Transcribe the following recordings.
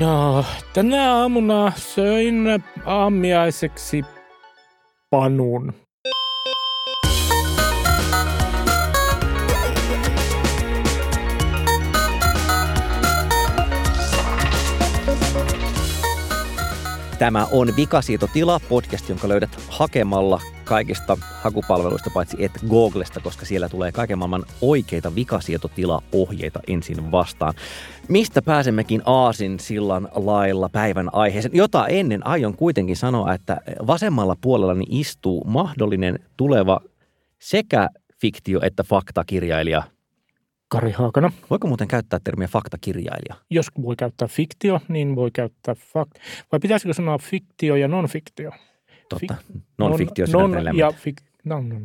No, tänä aamuna söin aamiaiseksi panun. Tämä on Vikasietotila, podcast, jonka löydät hakemalla kaikista hakupalveluista, paitsi et Googlesta, koska siellä tulee kaiken maailman oikeita vikasietotila-ohjeita ensin vastaan. Mistä pääsemmekin Aasin sillan lailla päivän aiheeseen, jota ennen aion kuitenkin sanoa, että vasemmalla puolellani istuu mahdollinen tuleva sekä fiktio- että faktakirjailija Kari Haakana. Voiko muuten käyttää termiä faktakirjailija? Jos voi käyttää fiktio, niin voi käyttää fakt. Vai pitäisikö sanoa fiktio ja non-fiktio? Totta. Fik- Non-fiktio non, non, ja fik- no, no.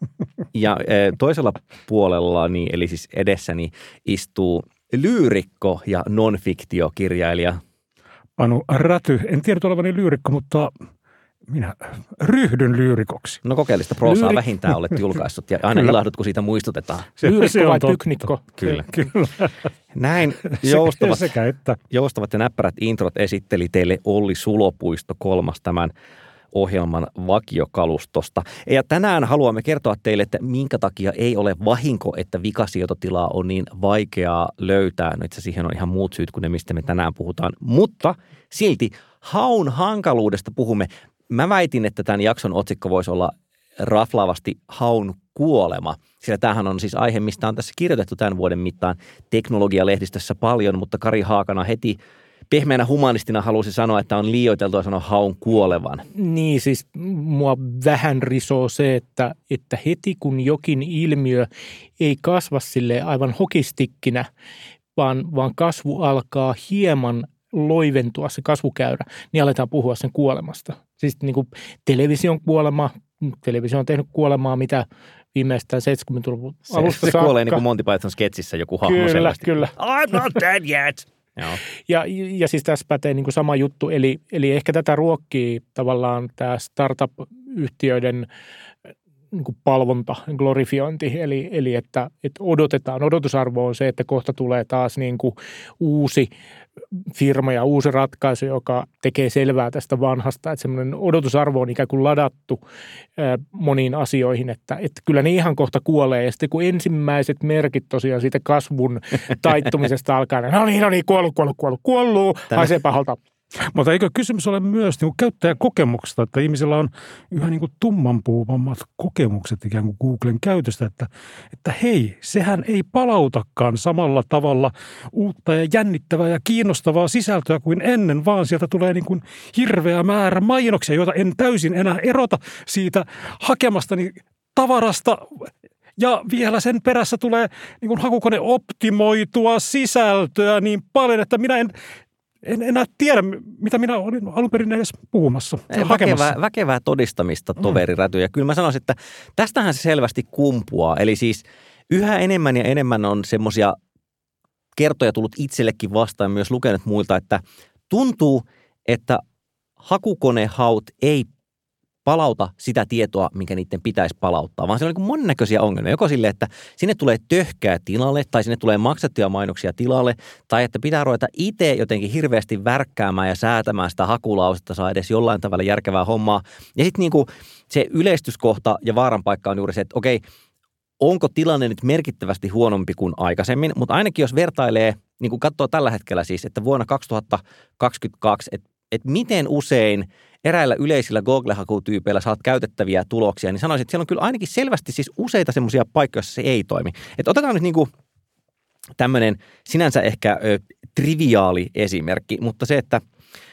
Ja e, toisella puolellani, eli siis edessäni, istuu lyyrikko ja non-fiktiokirjailija. Anu Räty. En tiedä olevani lyyrikko, mutta minä ryhdyn lyyrikoksi. No kokeellista proosaa Lyyri- vähintään olet julkaissut ja aina Kyllä. ilahdut, kun siitä muistutetaan. Se, Lyyrikko vai totta. pyknikko? Kyllä. Kyllä. Näin Se- joustavat, Sekä että. joustavat ja näppärät introt esitteli teille Olli Sulopuisto kolmas tämän ohjelman vakiokalustosta. Ja tänään haluamme kertoa teille, että minkä takia ei ole vahinko, että vikasijoitotilaa on niin vaikeaa löytää. No itse siihen on ihan muut syyt kuin ne, mistä me tänään puhutaan. Mutta silti haun hankaluudesta puhumme. Mä väitin, että tämän jakson otsikko voisi olla raflaavasti haun kuolema. Sillä tämähän on siis aihe, mistä on tässä kirjoitettu tämän vuoden mittaan teknologialehdistössä paljon, mutta Kari Haakana heti pehmeänä humanistina halusi sanoa, että on liioiteltua sanoa haun kuolevan. Niin, siis mua vähän risoo se, että, että heti kun jokin ilmiö ei kasva sille aivan hokistikkinä, vaan, vaan kasvu alkaa hieman loiventua se kasvukäyrä, niin aletaan puhua sen kuolemasta. Siis niin kuin television kuolema, televisio on tehnyt kuolemaa mitä viimeistään 70-luvun Se, alusta se saakka. kuolee niin kuin Monty Python sketsissä joku hahmo Kyllä, selvästi. kyllä. I'm not dead yet. Joo. Ja, ja siis tässä pätee niin kuin sama juttu, eli, eli ehkä tätä ruokkii tavallaan tämä startup-yhtiöiden niin kuin palvonta, glorifiointi, eli, eli että, että odotetaan, odotusarvo on se, että kohta tulee taas niin kuin uusi firma ja uusi ratkaisu, joka tekee selvää tästä vanhasta, että semmoinen odotusarvo on ikään kuin ladattu moniin asioihin, että, että kyllä ne ihan kohta kuolee. Ja sitten kun ensimmäiset merkit tosiaan siitä kasvun taittumisesta alkaa, niin no niin, no niin, kuollut, kuollut, kuollut, kuollut, haisee pahalta. Mutta eikö kysymys ole myös niin käyttäjäkokemuksesta, että ihmisillä on yhä niin tummanpuuvammat kokemukset ikään kuin Googlen käytöstä, että, että hei, sehän ei palautakaan samalla tavalla uutta ja jännittävää ja kiinnostavaa sisältöä kuin ennen, vaan sieltä tulee niin kuin hirveä määrä mainoksia, joita en täysin enää erota siitä hakemastani tavarasta. Ja vielä sen perässä tulee niin kuin hakukone optimoitua sisältöä niin paljon, että minä en, en enää tiedä, mitä minä olin alun perin edes puhumassa. hakemassa. Väkevää, väkevää todistamista, toveri Räty. Ja kyllä mä sanoisin, että tästähän se selvästi kumpuaa. Eli siis yhä enemmän ja enemmän on semmoisia kertoja tullut itsellekin vastaan, myös lukenut muilta, että tuntuu, että hakukonehaut ei palauta sitä tietoa, minkä niiden pitäisi palauttaa, vaan siellä on niin monennäköisiä ongelmia. Joko sille, että sinne tulee töhkää tilalle, tai sinne tulee maksettuja mainoksia tilalle, tai että pitää ruveta itse jotenkin hirveästi värkkäämään ja säätämään sitä hakulausetta, saa edes jollain tavalla järkevää hommaa. Ja sitten niin se yleistyskohta ja vaaran paikka on juuri se, että okei, onko tilanne nyt merkittävästi huonompi kuin aikaisemmin, mutta ainakin jos vertailee, niin kuin katsoo tällä hetkellä siis, että vuonna 2022, että, että miten usein eräillä yleisillä Google-hakutyypeillä saat käytettäviä tuloksia, niin sanoisin, että siellä on kyllä ainakin selvästi siis useita semmoisia paikkoja, joissa se ei toimi. Että otetaan nyt niin kuin tämmöinen sinänsä ehkä ö, triviaali esimerkki, mutta se, että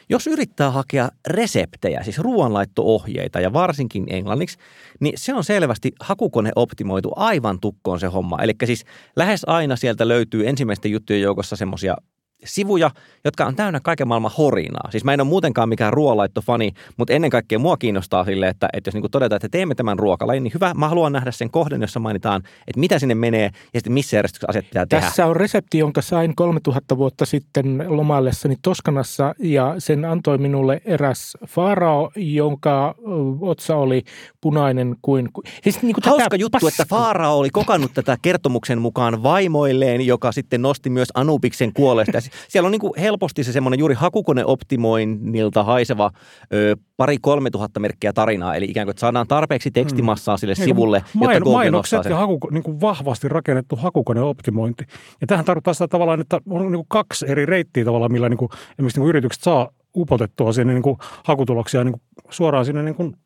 jos yrittää hakea reseptejä, siis ruoanlaitto-ohjeita ja varsinkin englanniksi, niin se on selvästi hakukone optimoitu aivan tukkoon se homma. Eli siis lähes aina sieltä löytyy ensimmäisten juttujen joukossa semmoisia sivuja, jotka on täynnä kaiken maailman horinaa. Siis mä en ole muutenkaan mikään ruoanlaittofani, mutta ennen kaikkea mua kiinnostaa sille, että, että jos niin todetaan, että teemme tämän ruokalajin, niin hyvä, mä haluan nähdä sen kohden, jossa mainitaan, että mitä sinne menee ja sitten missä järjestyksessä asiat pitää tehdä. Tässä on resepti, jonka sain 3000 vuotta sitten lomaillessani Toskanassa ja sen antoi minulle eräs farao, jonka otsa oli punainen kuin... Siis niin kuin Hauska juttu, pass- että Faarao oli kokannut tätä kertomuksen mukaan vaimoilleen, joka sitten nosti myös Anubiksen kuolesta. Siellä on niin kuin helposti se semmoinen juuri hakukoneoptimoinnilta haiseva ö, pari kolme tuhatta merkkiä tarinaa, eli ikään kuin, että saadaan tarpeeksi tekstimassaa sille Niin, sivulle, main, jotta Google mainokset sen. ja haku, niin kuin vahvasti rakennettu hakukoneoptimointi. Ja tähän tarkoittaa sitä tavallaan, että on niin kuin kaksi eri reittiä tavallaan, millä niin kuin, esimerkiksi niin kuin yritykset saa upotettua sinne niin kuin hakutuloksia niin kuin suoraan sinne niin kuin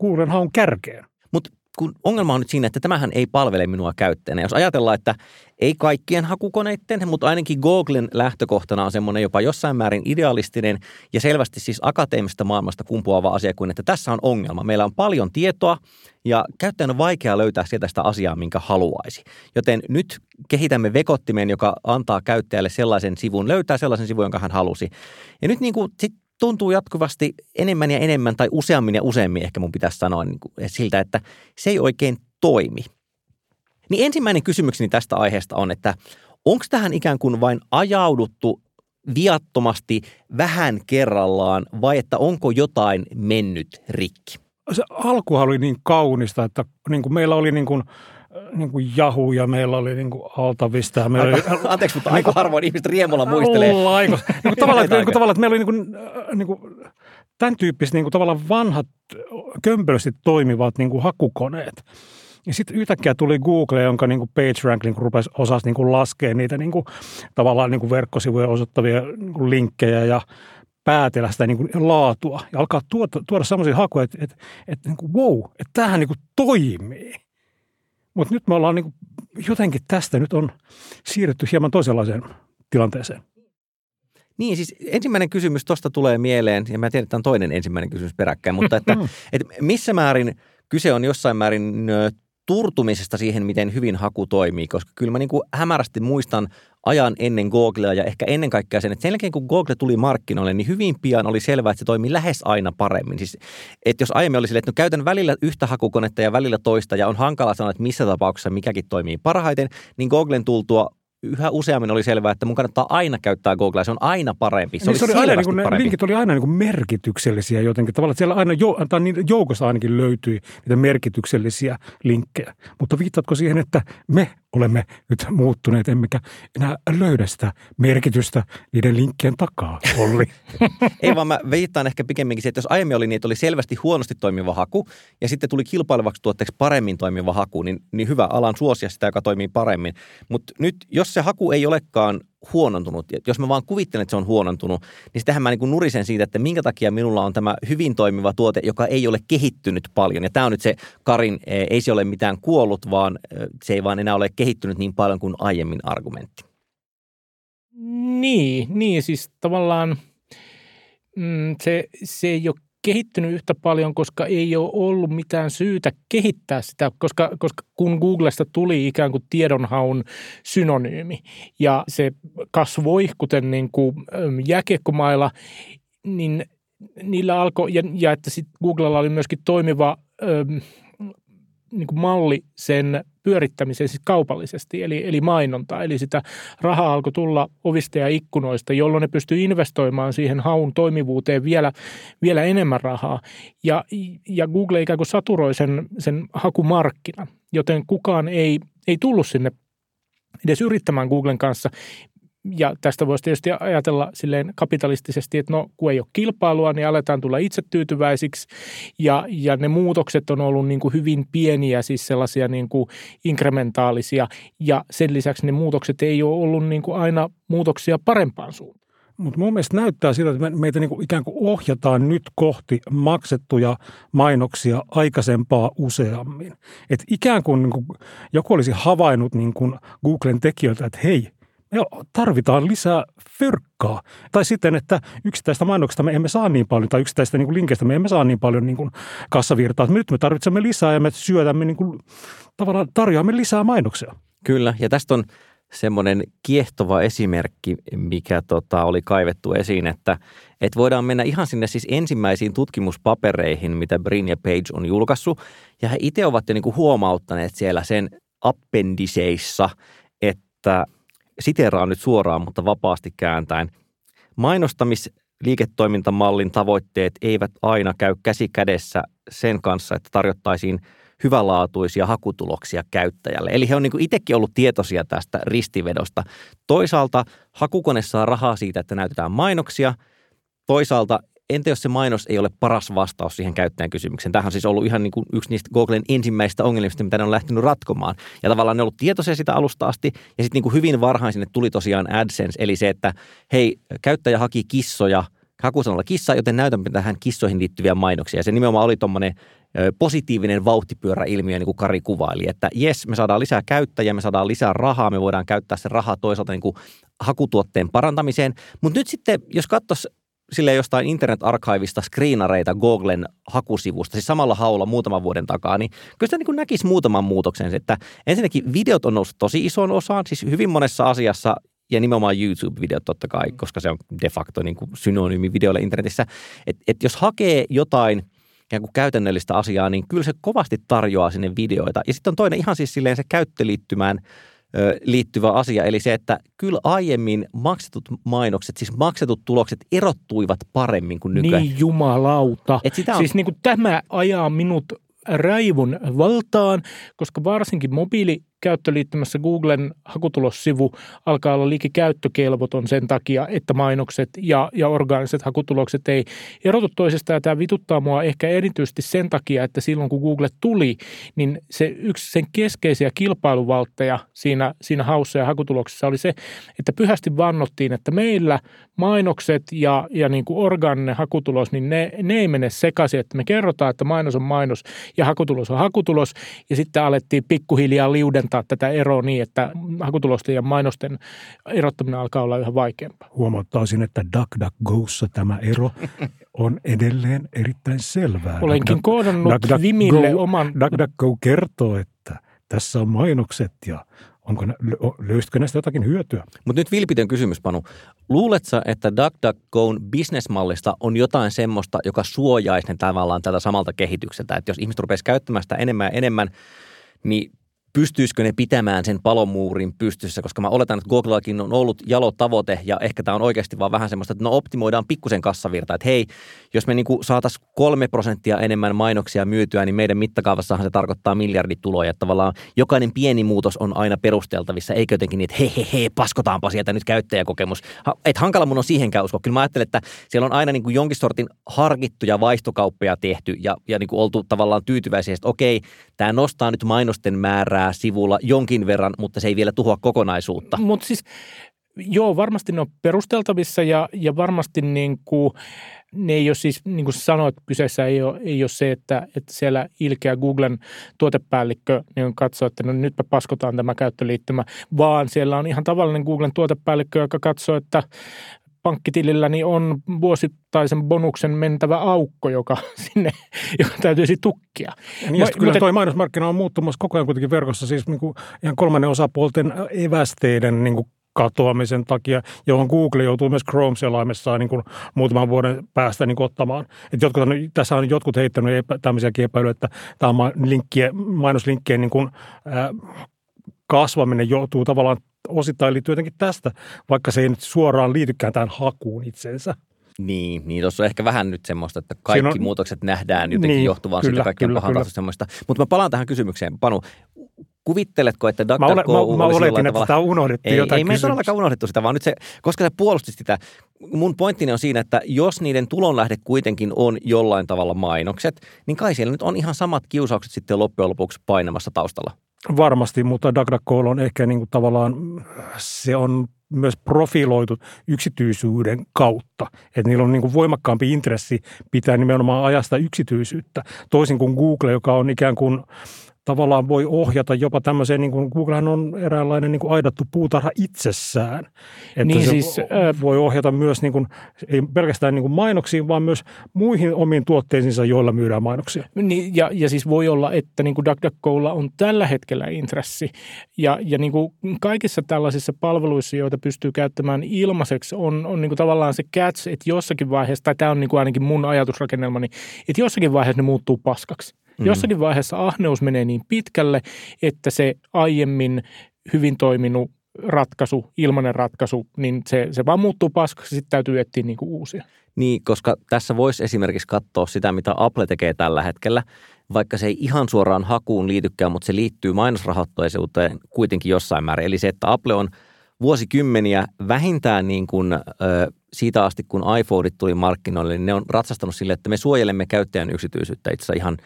Googlen haun kärkeen. Kun ongelma on nyt siinä, että tämähän ei palvele minua käyttäjänä. Jos ajatellaan, että ei kaikkien hakukoneiden, mutta ainakin Googlen lähtökohtana on semmoinen jopa jossain määrin idealistinen ja selvästi siis akateemisesta maailmasta kumpuava asia kuin, että tässä on ongelma. Meillä on paljon tietoa ja käyttäjän on vaikea löytää sieltä sitä asiaa, minkä haluaisi. Joten nyt kehitämme vekottimen, joka antaa käyttäjälle sellaisen sivun, löytää sellaisen sivun, jonka hän halusi. Ja nyt niin kuin sit tuntuu jatkuvasti enemmän ja enemmän tai useammin ja useammin ehkä mun pitäisi sanoa niin kuin siltä, että se ei oikein toimi. Niin ensimmäinen kysymykseni tästä aiheesta on, että onko tähän ikään kuin vain ajauduttu viattomasti vähän kerrallaan vai että onko jotain mennyt rikki? Se alkuhan oli niin kaunista, että niin kuin meillä oli niin kuin, niin kuin Jahu ja meillä oli niin kuin Altavista. Ja meillä Aika, oli, anteeksi, mutta aika harvoin ihmiset riemulla muistelee. Laikos. Niin kuin tavallaan, niin kuin, tavallaan, että meillä oli niin kuin, äh, niin kuin, tämän tyyppiset niin kuin, tavallaan vanhat kömpelösti toimivat niin kuin hakukoneet. Ja sitten yhtäkkiä tuli Google, jonka niin PageRank niin rupesi osasi niin laskea niitä niin kuin, tavallaan niin kuin verkkosivuja osoittavia niin linkkejä ja päätellä sitä niin kuin laatua. Ja alkaa tuoda, tuoda sellaisia hakuja, että, että, että niin kuin, wow, että tämähän niin kuin toimii. Mutta nyt me ollaan niin kuin, jotenkin tästä nyt on siirrytty hieman toisenlaiseen tilanteeseen. Niin, siis ensimmäinen kysymys tuosta tulee mieleen, ja mä tiedän, että on toinen ensimmäinen kysymys peräkkäin, mutta että, että missä määrin kyse on jossain määrin turtumisesta siihen, miten hyvin haku toimii, koska kyllä mä niin kuin hämärästi muistan ajan ennen Googlea ja ehkä ennen kaikkea sen, että sen jälkeen kun Google tuli markkinoille, niin hyvin pian oli selvää, että se toimii lähes aina paremmin. Siis, että jos aiemmin oli silleen, että no käytän välillä yhtä hakukonetta ja välillä toista ja on hankala sanoa, että missä tapauksessa mikäkin toimii parhaiten, niin Googlen tultua yhä useammin oli selvää, että mun kannattaa aina käyttää Googlea. Se on aina parempi. Se, Niin se oli oli aina, niin kuin, ne parempi. linkit oli aina niin kuin merkityksellisiä jotenkin. Tavallaan siellä aina jo, tai niiden joukossa ainakin löytyi niitä merkityksellisiä linkkejä. Mutta viittaatko siihen, että me olemme nyt muuttuneet, emmekä enää löydä sitä merkitystä niiden linkkien takaa, Olli? Ei vaan mä viittaan ehkä pikemminkin siihen, että jos aiemmin oli niin, että oli selvästi huonosti toimiva haku ja sitten tuli kilpailevaksi tuotteeksi paremmin toimiva haku, niin, niin hyvä alan suosia sitä, joka toimii paremmin. Mutta nyt, jos se haku ei olekaan huonontunut, jos mä vaan kuvittelen, että se on huonontunut, niin sitähän mä niin nurisen siitä, että minkä takia minulla on tämä hyvin toimiva tuote, joka ei ole kehittynyt paljon. Ja tämä on nyt se Karin, eh, ei se ole mitään kuollut, vaan eh, se ei vaan enää ole kehittynyt niin paljon kuin aiemmin argumentti. Niin, niin siis tavallaan mm, se, se ei ole kehittynyt yhtä paljon, koska ei ole ollut mitään syytä kehittää sitä, koska, koska kun Googlesta tuli ikään kuin tiedonhaun synonyymi ja se kasvoi, kuten niin kuin jääkiekkomailla, niin niillä alkoi, ja, ja että sitten Googlella oli myöskin toimiva äm, niin kuin malli sen pyörittämiseen siis kaupallisesti, eli, eli mainonta. Eli sitä rahaa alkoi tulla ovista ja ikkunoista, jolloin ne pystyi investoimaan siihen haun toimivuuteen vielä, vielä enemmän rahaa. Ja, ja Google ikään kuin saturoi sen, sen hakumarkkinan, joten kukaan ei, ei tullut sinne edes yrittämään Googlen kanssa. Ja tästä voisi tietysti ajatella silleen kapitalistisesti, että no kun ei ole kilpailua, niin aletaan tulla itse tyytyväisiksi. Ja, ja ne muutokset on ollut niin kuin hyvin pieniä, siis sellaisia niin kuin inkrementaalisia. Ja sen lisäksi ne muutokset ei ole ollut niin kuin aina muutoksia parempaan suuntaan. Mutta mun mielestä näyttää siltä, että me- meitä niinku ikään kuin ohjataan nyt kohti maksettuja mainoksia aikaisempaa useammin. Et ikään kuin, niinku joku olisi havainnut niinku Googlen tekijöiltä, että hei, me tarvitaan lisää fyrkkaa. Tai sitten, että yksittäistä mainoksista me emme saa niin paljon, tai yksittäistä niinku linkeistä me emme saa niin paljon niinku kassavirtaa. Että nyt me tarvitsemme lisää ja me syötämme, niinku, tavallaan tarjoamme lisää mainoksia. Kyllä, ja tästä on semmoinen kiehtova esimerkki, mikä tota, oli kaivettu esiin, että, että voidaan mennä ihan sinne siis ensimmäisiin tutkimuspapereihin, mitä Brin ja Page on julkaissut, ja he itse ovat jo niin kuin huomauttaneet siellä sen appendiseissa, että siteraan nyt suoraan, mutta vapaasti kääntäen, mainostamisliiketoimintamallin tavoitteet eivät aina käy käsi kädessä sen kanssa, että tarjottaisiin hyvälaatuisia hakutuloksia käyttäjälle. Eli he on niin itsekin ollut tietoisia tästä ristivedosta. Toisaalta hakukone saa rahaa siitä, että näytetään mainoksia. Toisaalta entä jos se mainos ei ole paras vastaus siihen käyttäjän kysymykseen? Tämähän on siis ollut ihan niin kuin yksi niistä Googlen ensimmäistä ongelmista, mitä ne on lähtenyt ratkomaan. Ja tavallaan ne on ollut tietoisia sitä alusta asti. Ja sitten niin hyvin varhain sinne tuli tosiaan AdSense, eli se, että hei, käyttäjä haki kissoja hakusanalla kissa, joten näytänpä tähän kissoihin liittyviä mainoksia. Ja se nimenomaan oli tuommoinen positiivinen vauhtipyöräilmiö, niin kuin Kari kuvaili, että jes, me saadaan lisää käyttäjiä, me saadaan lisää rahaa, me voidaan käyttää se rahaa toisaalta niin kuin hakutuotteen parantamiseen. Mutta nyt sitten, jos katsoisi sille jostain internet-arkaivista screenareita Googlen hakusivusta, siis samalla haulla muutaman vuoden takaa, niin kyllä sitä niin näkisi muutaman muutoksen, että ensinnäkin videot on noussut tosi isoon osaan, siis hyvin monessa asiassa ja nimenomaan YouTube-videot totta kai, koska se on de facto niin kuin synonyymi videolle internetissä. Että et jos hakee jotain ikään kuin käytännöllistä asiaa, niin kyllä se kovasti tarjoaa sinne videoita. Ja sitten on toinen ihan siis silleen se käyttöliittymään – liittyvä asia, eli se, että kyllä aiemmin maksetut mainokset, siis maksetut tulokset erottuivat paremmin kuin nykyään. Niin jumalauta. Et sitä on... Siis niin kuin tämä ajaa minut raivon valtaan, koska varsinkin mobiili käyttöliittymässä Googlen hakutulossivu alkaa olla liikekäyttökelvoton sen takia, että mainokset ja, ja orgaaniset hakutulokset ei erotu toisestaan. Tämä vituttaa mua ehkä erityisesti sen takia, että silloin kun Google tuli, niin se yksi sen keskeisiä kilpailuvaltteja siinä, siinä haussa ja hakutuloksessa oli se, että pyhästi vannottiin, että meillä mainokset ja, ja niin kuin orgaaninen hakutulos, niin ne, ne ei mene sekaisin, että me kerrotaan, että mainos on mainos ja hakutulos on hakutulos ja sitten alettiin pikkuhiljaa liuden muuttaa tätä eroa niin, että hakutulosten ja mainosten erottaminen alkaa olla yhä vaikeampaa. Huomauttaisin, että DuckDuckGossa tämä ero on edelleen erittäin selvää. Olenkin koodannut Duck, Vimille Go, oman... DuckDuckGo kertoo, että tässä on mainokset ja Onko, löysitkö näistä jotakin hyötyä? Mutta nyt vilpitön kysymys, Panu. Luuletko, että DuckDuckGoon bisnesmallista on jotain semmoista, joka suojaisi ne tavallaan tältä samalta kehitykseltä? Että jos ihmiset rupeaisi käyttämään sitä enemmän ja enemmän, niin pystyisikö ne pitämään sen palomuurin pystyssä, koska mä oletan, että Googlellakin on ollut jalo tavoite ja ehkä tämä on oikeasti vaan vähän semmoista, että no optimoidaan pikkusen kassavirta, että hei, jos me niin saataisiin kolme prosenttia enemmän mainoksia myytyä, niin meidän mittakaavassahan se tarkoittaa miljardituloja, että tavallaan jokainen pieni muutos on aina perusteltavissa, eikö jotenkin niin, että hei, hei, paskotaanpa sieltä nyt käyttäjäkokemus. Että hankala mun on siihenkään uskoa. Kyllä mä ajattelen, että siellä on aina niin kuin jonkin sortin harkittuja vaistokauppeja tehty ja, ja niin kuin oltu tavallaan tyytyväisiä, että okei, tämä nostaa nyt mainosten määrää sivulla jonkin verran, mutta se ei vielä tuhoa kokonaisuutta. Mutta siis joo, varmasti ne on perusteltavissa ja, ja varmasti niin kuin, ne ei ole siis, niin kuin sanoit, kyseessä ei ole, ei ole se, että, että siellä ilkeä Googlen tuotepäällikkö niin katsoo, että no nytpä paskotaan tämä käyttöliittymä, vaan siellä on ihan tavallinen Googlen tuotepäällikkö, joka katsoo, että pankkitililläni on vuosittaisen bonuksen mentävä aukko, joka sinne, joka täytyisi tukkia. Niin, Ma, kyllä tuo mainosmarkkina on muuttumassa koko ajan kuitenkin verkossa, siis niin kuin ihan kolmannen osapuolten evästeiden niin kuin katoamisen takia, johon Google joutuu myös Chrome-selaimessaan niin kuin muutaman vuoden päästä niin kuin ottamaan. Et jotkut on, tässä on jotkut heittänyt epä, tämmöisiäkin epäilyjä, että tämä on linkkien, mainoslinkkien niin kuin, äh, kasvaminen joutuu tavallaan osittain liittyy jotenkin tästä, vaikka se ei nyt suoraan liitykään tähän hakuun itsensä. Niin, niin tuossa on ehkä vähän nyt semmoista, että kaikki on, muutokset nähdään jotenkin niin, johtuvan kyllä, siitä kaikkien pahan semmoista. Mutta mä palaan tähän kysymykseen. Panu, kuvitteletko, että DuckDuckGo mä, ole, mä, mä oletin, että sitä unohdettiin ei, jotain Ei me todellakaan unohdettu sitä, vaan nyt se, koska sä puolustit sitä, mun pointtini on siinä, että jos niiden tulonlähde kuitenkin on jollain tavalla mainokset, niin kai siellä nyt on ihan samat kiusaukset sitten loppujen lopuksi painamassa taustalla. Varmasti, mutta DuckDuckGo on ehkä niin kuin tavallaan, se on myös profiloitu yksityisyyden kautta. Että niillä on niin kuin voimakkaampi intressi pitää nimenomaan ajasta yksityisyyttä, toisin kuin Google, joka on ikään kuin – tavallaan voi ohjata jopa tämmöiseen, niin kuin Googlehan on eräänlainen niin kuin aidattu puutarha itsessään. Että niin se siis, voi ohjata myös niin kuin, ei pelkästään niin kuin mainoksiin, vaan myös muihin omiin tuotteisiinsa, joilla myydään mainoksia. Niin, ja, ja siis voi olla, että niin kuin DuckDuckGolla on tällä hetkellä intressi. Ja, ja niin kuin kaikissa tällaisissa palveluissa, joita pystyy käyttämään ilmaiseksi, on, on niin kuin tavallaan se catch, että jossakin vaiheessa, tai tämä on niin kuin ainakin mun ajatusrakennelmani, että jossakin vaiheessa ne muuttuu paskaksi. Mm. Jossakin vaiheessa ahneus menee niin pitkälle, että se aiemmin hyvin toiminut ratkaisu, ilmainen ratkaisu, niin se, se vaan muuttuu paskaksi, sitten täytyy etsiä niin kuin uusia. Niin, koska tässä voisi esimerkiksi katsoa sitä, mitä Apple tekee tällä hetkellä, vaikka se ei ihan suoraan hakuun liitykään, mutta se liittyy mainosrahoitteisuuteen kuitenkin jossain määrin. Eli se, että Apple on vuosikymmeniä vähintään niin kuin, ö, siitä asti, kun iPhoneit tuli markkinoille, niin ne on ratsastanut sille, että me suojelemme käyttäjän yksityisyyttä. Itse ihan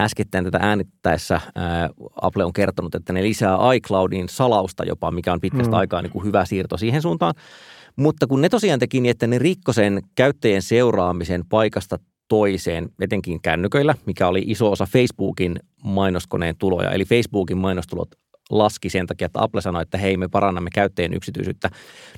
äskettäin tätä äänittäessä ää, Apple on kertonut, että ne lisää iCloudin salausta jopa, mikä on pitkästä mm. aikaa niin kuin hyvä siirto siihen suuntaan. Mutta kun ne tosiaan teki niin, että ne rikko sen käyttäjien seuraamisen paikasta toiseen, etenkin kännyköillä, mikä oli iso osa Facebookin mainoskoneen tuloja. Eli Facebookin mainostulot laski sen takia, että Apple sanoi, että hei, me parannamme käyttäjien yksityisyyttä.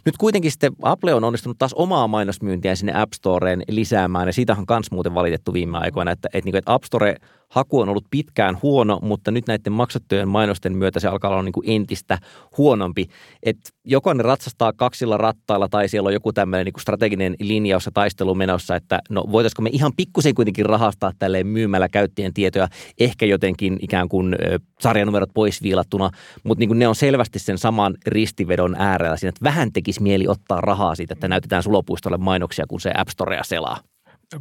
Nyt kuitenkin sitten Apple on onnistunut taas omaa mainosmyyntiä sinne App Storeen lisäämään, ja siitä on myös muuten valitettu viime aikoina, että, että, että App Store haku on ollut pitkään huono, mutta nyt näiden maksattujen mainosten myötä se alkaa olla niin kuin entistä huonompi. Että joko ne ratsastaa kaksilla rattailla tai siellä on joku tämmöinen niin kuin strateginen linjaus ja taistelu menossa, että no voitaisiko me ihan pikkusen kuitenkin rahastaa tälleen myymällä käyttäjien tietoja, ehkä jotenkin ikään kuin sarjanumerot pois viilattuna, mutta niin kuin ne on selvästi sen saman ristivedon äärellä siinä, että vähän tekisi mieli ottaa rahaa siitä, että näytetään sulopuistolle mainoksia, kun se App Storea selaa.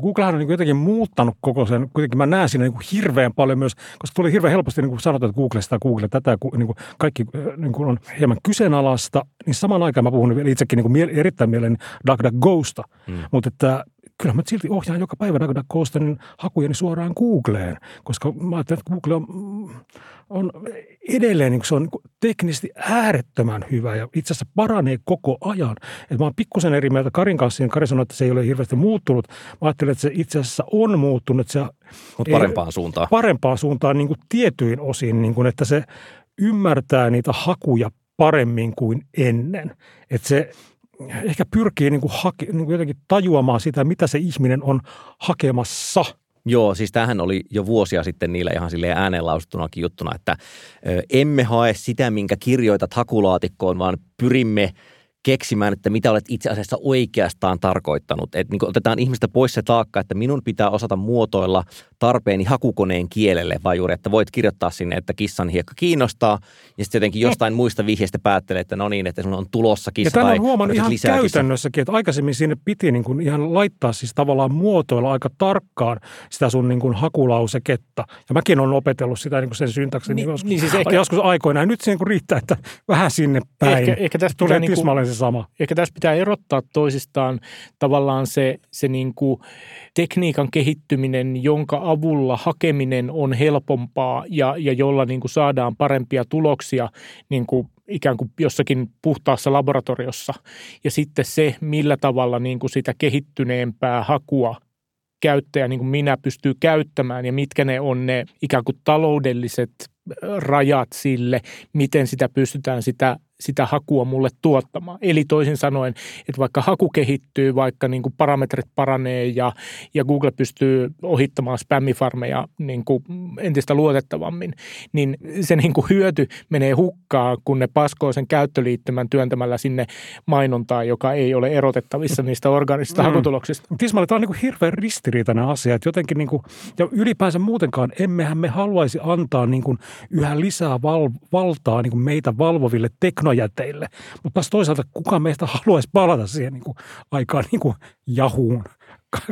Googlehan on niin jotenkin muuttanut koko sen, kuitenkin mä näen siinä niin kuin hirveän paljon myös, koska tuli hirveän helposti niin kuin sanotaan, että Google sitä, Google tätä, niin kuin kaikki niin kuin on hieman kyseenalaista, niin samaan aikaan mä puhun vielä itsekin niin kuin erittäin mielen DuckDuckGosta, mm. mutta että kyllä mä silti ohjaan joka päivä DuckDuckGosta niin hakujeni suoraan Googleen, koska mä ajattelen, että Google on, on edelleen, niin se on niin teknisesti äärettömän hyvä ja itse asiassa paranee koko ajan. Et mä oon pikkusen eri mieltä Karin kanssa, niin Kari sanoi, että se ei ole hirveästi muuttunut. Mä ajattelen, että se itse asiassa on muuttunut. Se Mutta parempaan suuntaan. Parempaan suuntaan niin kuin tietyin osin, niin kuin, että se ymmärtää niitä hakuja paremmin kuin ennen. Että se ehkä pyrkii niin kuin hake, niin kuin jotenkin tajuamaan sitä, mitä se ihminen on hakemassa. Joo, siis tämähän oli jo vuosia sitten niillä ihan silleen äänenlausuttunakin juttuna, että emme hae sitä, minkä kirjoitat hakulaatikkoon, vaan pyrimme – keksimään, että mitä olet itse asiassa oikeastaan tarkoittanut. Että niin otetaan ihmistä pois se taakka, että minun pitää osata muotoilla tarpeeni hakukoneen kielelle, vai juuri, että voit kirjoittaa sinne, että kissan hiekka kiinnostaa, ja sitten jotenkin jostain no. muista vihjeistä päättelee, että no niin, että sinulla on tulossa kissa. Ja tämän on huomannut ihan käytännössäkin, että aikaisemmin sinne piti niin kuin ihan laittaa siis tavallaan muotoilla aika tarkkaan sitä sun niin kuin hakulauseketta. Ja mäkin olen opetellut sitä niin kuin sen syntaksi niin, joskus, niin siis ehkä, joskus aikoina. Ja nyt se niin kuin riittää, että vähän sinne päin. Ehkä, ehkä tästä tulee niin kuin, sama. Ehkä tässä pitää erottaa toisistaan tavallaan se, se niin kuin tekniikan kehittyminen, jonka avulla hakeminen on helpompaa ja, ja jolla niin kuin saadaan parempia tuloksia niin kuin ikään kuin jossakin puhtaassa laboratoriossa. Ja sitten se, millä tavalla niin kuin sitä kehittyneempää hakua käyttäjä, niin kuin minä, pystyy käyttämään ja mitkä ne on ne ikään kuin taloudelliset rajat sille, miten sitä pystytään sitä sitä hakua mulle tuottamaan. Eli toisin sanoen, että vaikka haku kehittyy, vaikka niin kuin parametrit paranee ja, ja Google pystyy ohittamaan spämmifarmeja niin kuin entistä luotettavammin, niin se niin kuin hyöty menee hukkaan, kun ne paskoo sen käyttöliittymän työntämällä sinne mainontaa, joka ei ole erotettavissa niistä organisista mm. hakutuloksista. Tismalle, tämä on niin kuin hirveän ristiriitainen asia, että jotenkin niin kuin, ja ylipäänsä muutenkaan emmehän me haluaisi antaa niin kuin yhä lisää val, valtaa niin kuin meitä valvoville teknologioille teknojäteille. Mutta taas toisaalta kuka meistä haluaisi palata siihen niin kuin, aikaan niin kuin jahuun.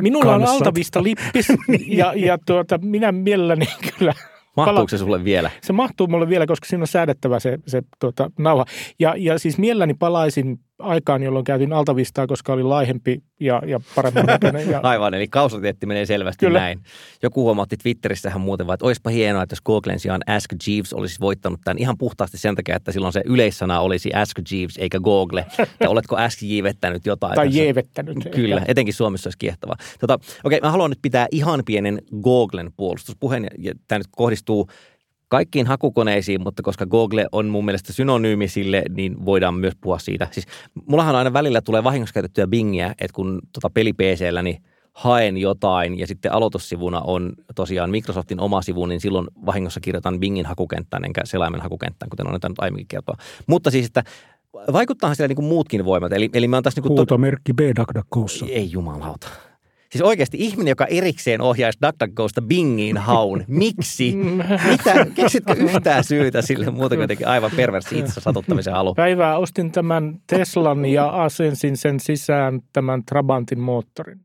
Minulla kanssa. on altavista lippis ja, ja tuota, minä mielelläni kyllä Mahtuuko se sulle vielä? Se mahtuu mulle vielä, koska siinä on säädettävä se, se tuota, nauha. Ja, ja siis mielelläni palaisin aikaan, jolloin käytin altavistaa, koska oli laihempi ja, ja paremmin näköinen. Ja... Aivan, eli kausaliteetti menee selvästi Kyllä. näin. Joku huomautti Twitterissähän muuten, että olisipa hienoa, että jos Googlen sijaan Ask Jeeves olisi voittanut tämän ihan puhtaasti sen takia, että silloin se yleissana olisi Ask Jeeves eikä Google. Ja oletko Ask Jeevettänyt jotain? Tai Jeevettänyt. Kyllä, ehkä. etenkin Suomessa olisi kiehtova. Tota, okei, mä haluan nyt pitää ihan pienen Googlen puolustuspuheen, ja tämä nyt kohdistuu kaikkiin hakukoneisiin, mutta koska Google on mun mielestä synonyymi sille, niin voidaan myös puhua siitä. Siis mullahan aina välillä tulee vahingossa käytettyä Bingiä, että kun tota peli PCllä, niin haen jotain ja sitten aloitussivuna on tosiaan Microsoftin oma sivu, niin silloin vahingossa kirjoitan Bingin hakukenttään enkä selaimen hakukenttään, kuten olen nyt aiemminkin kertoa. Mutta siis, että vaikuttaahan siellä niin kuin muutkin voimat. Eli, eli mä oon tässä niin kuin... Huutomerkki B-DuckDuckGossa. Ei jumalauta. Siis oikeasti ihminen, joka erikseen ohjaisi DuckDuckGosta Bingiin haun. Miksi? Mitä? Keksitkö yhtään syytä sille muuta kuin aivan perversi itse satuttamisen halu? Päivää ostin tämän Teslan ja asensin sen sisään tämän Trabantin moottorin.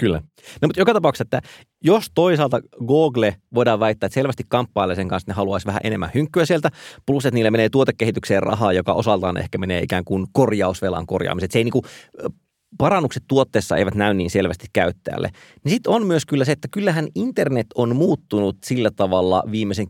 Kyllä. No mutta joka tapauksessa, että jos toisaalta Google voidaan väittää, että selvästi kamppailee sen kanssa, että ne haluaisi vähän enemmän hynkkyä sieltä, plus että niille menee tuotekehitykseen rahaa, joka osaltaan ehkä menee ikään kuin korjausvelan korjaamiset. Se ei niin kuin parannukset tuotteessa eivät näy niin selvästi käyttäjälle. Niin sitten on myös kyllä se, että kyllähän internet on muuttunut sillä tavalla viimeisen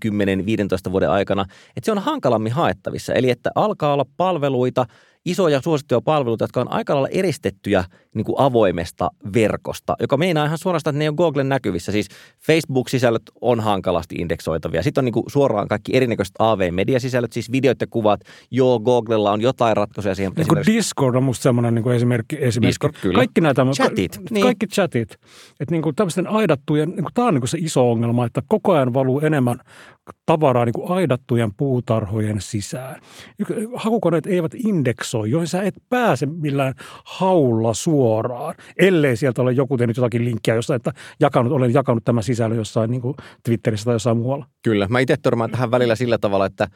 10-15 vuoden aikana, että se on hankalammin haettavissa. Eli että alkaa olla palveluita, isoja suosittuja palveluita, jotka on aika lailla eristettyjä niin kuin avoimesta verkosta, joka meinaa ihan suorastaan, että ne on Googlen näkyvissä. Siis Facebook-sisällöt on hankalasti indeksoitavia. Sitten on niin kuin suoraan kaikki erinäköiset AV-mediasisällöt, siis videot ja kuvat. Joo, Googlella on jotain ratkaisuja siihen. Niin kuin Discord on musta semmoinen niin kuin esimerkki, esimerkki. Discord, kyllä. Kaikki näitä, Chatit, ka- niin. kaikki chatit. Että niin kuin tämmöisten aidattujen, niin kuin tämä on niin kuin se iso ongelma, että koko ajan valuu enemmän tavaraa niin kuin aidattujen puutarhojen sisään. Hakukoneet eivät indeksoi, joihin sä et pääse millään haulla suoraan, ellei sieltä ole joku tehnyt jotakin linkkiä, jossa että jakanut, olen jakanut tämän sisällön jossain niin Twitterissä tai jossain muualla. Kyllä. Mä itse törmään tähän välillä sillä tavalla, että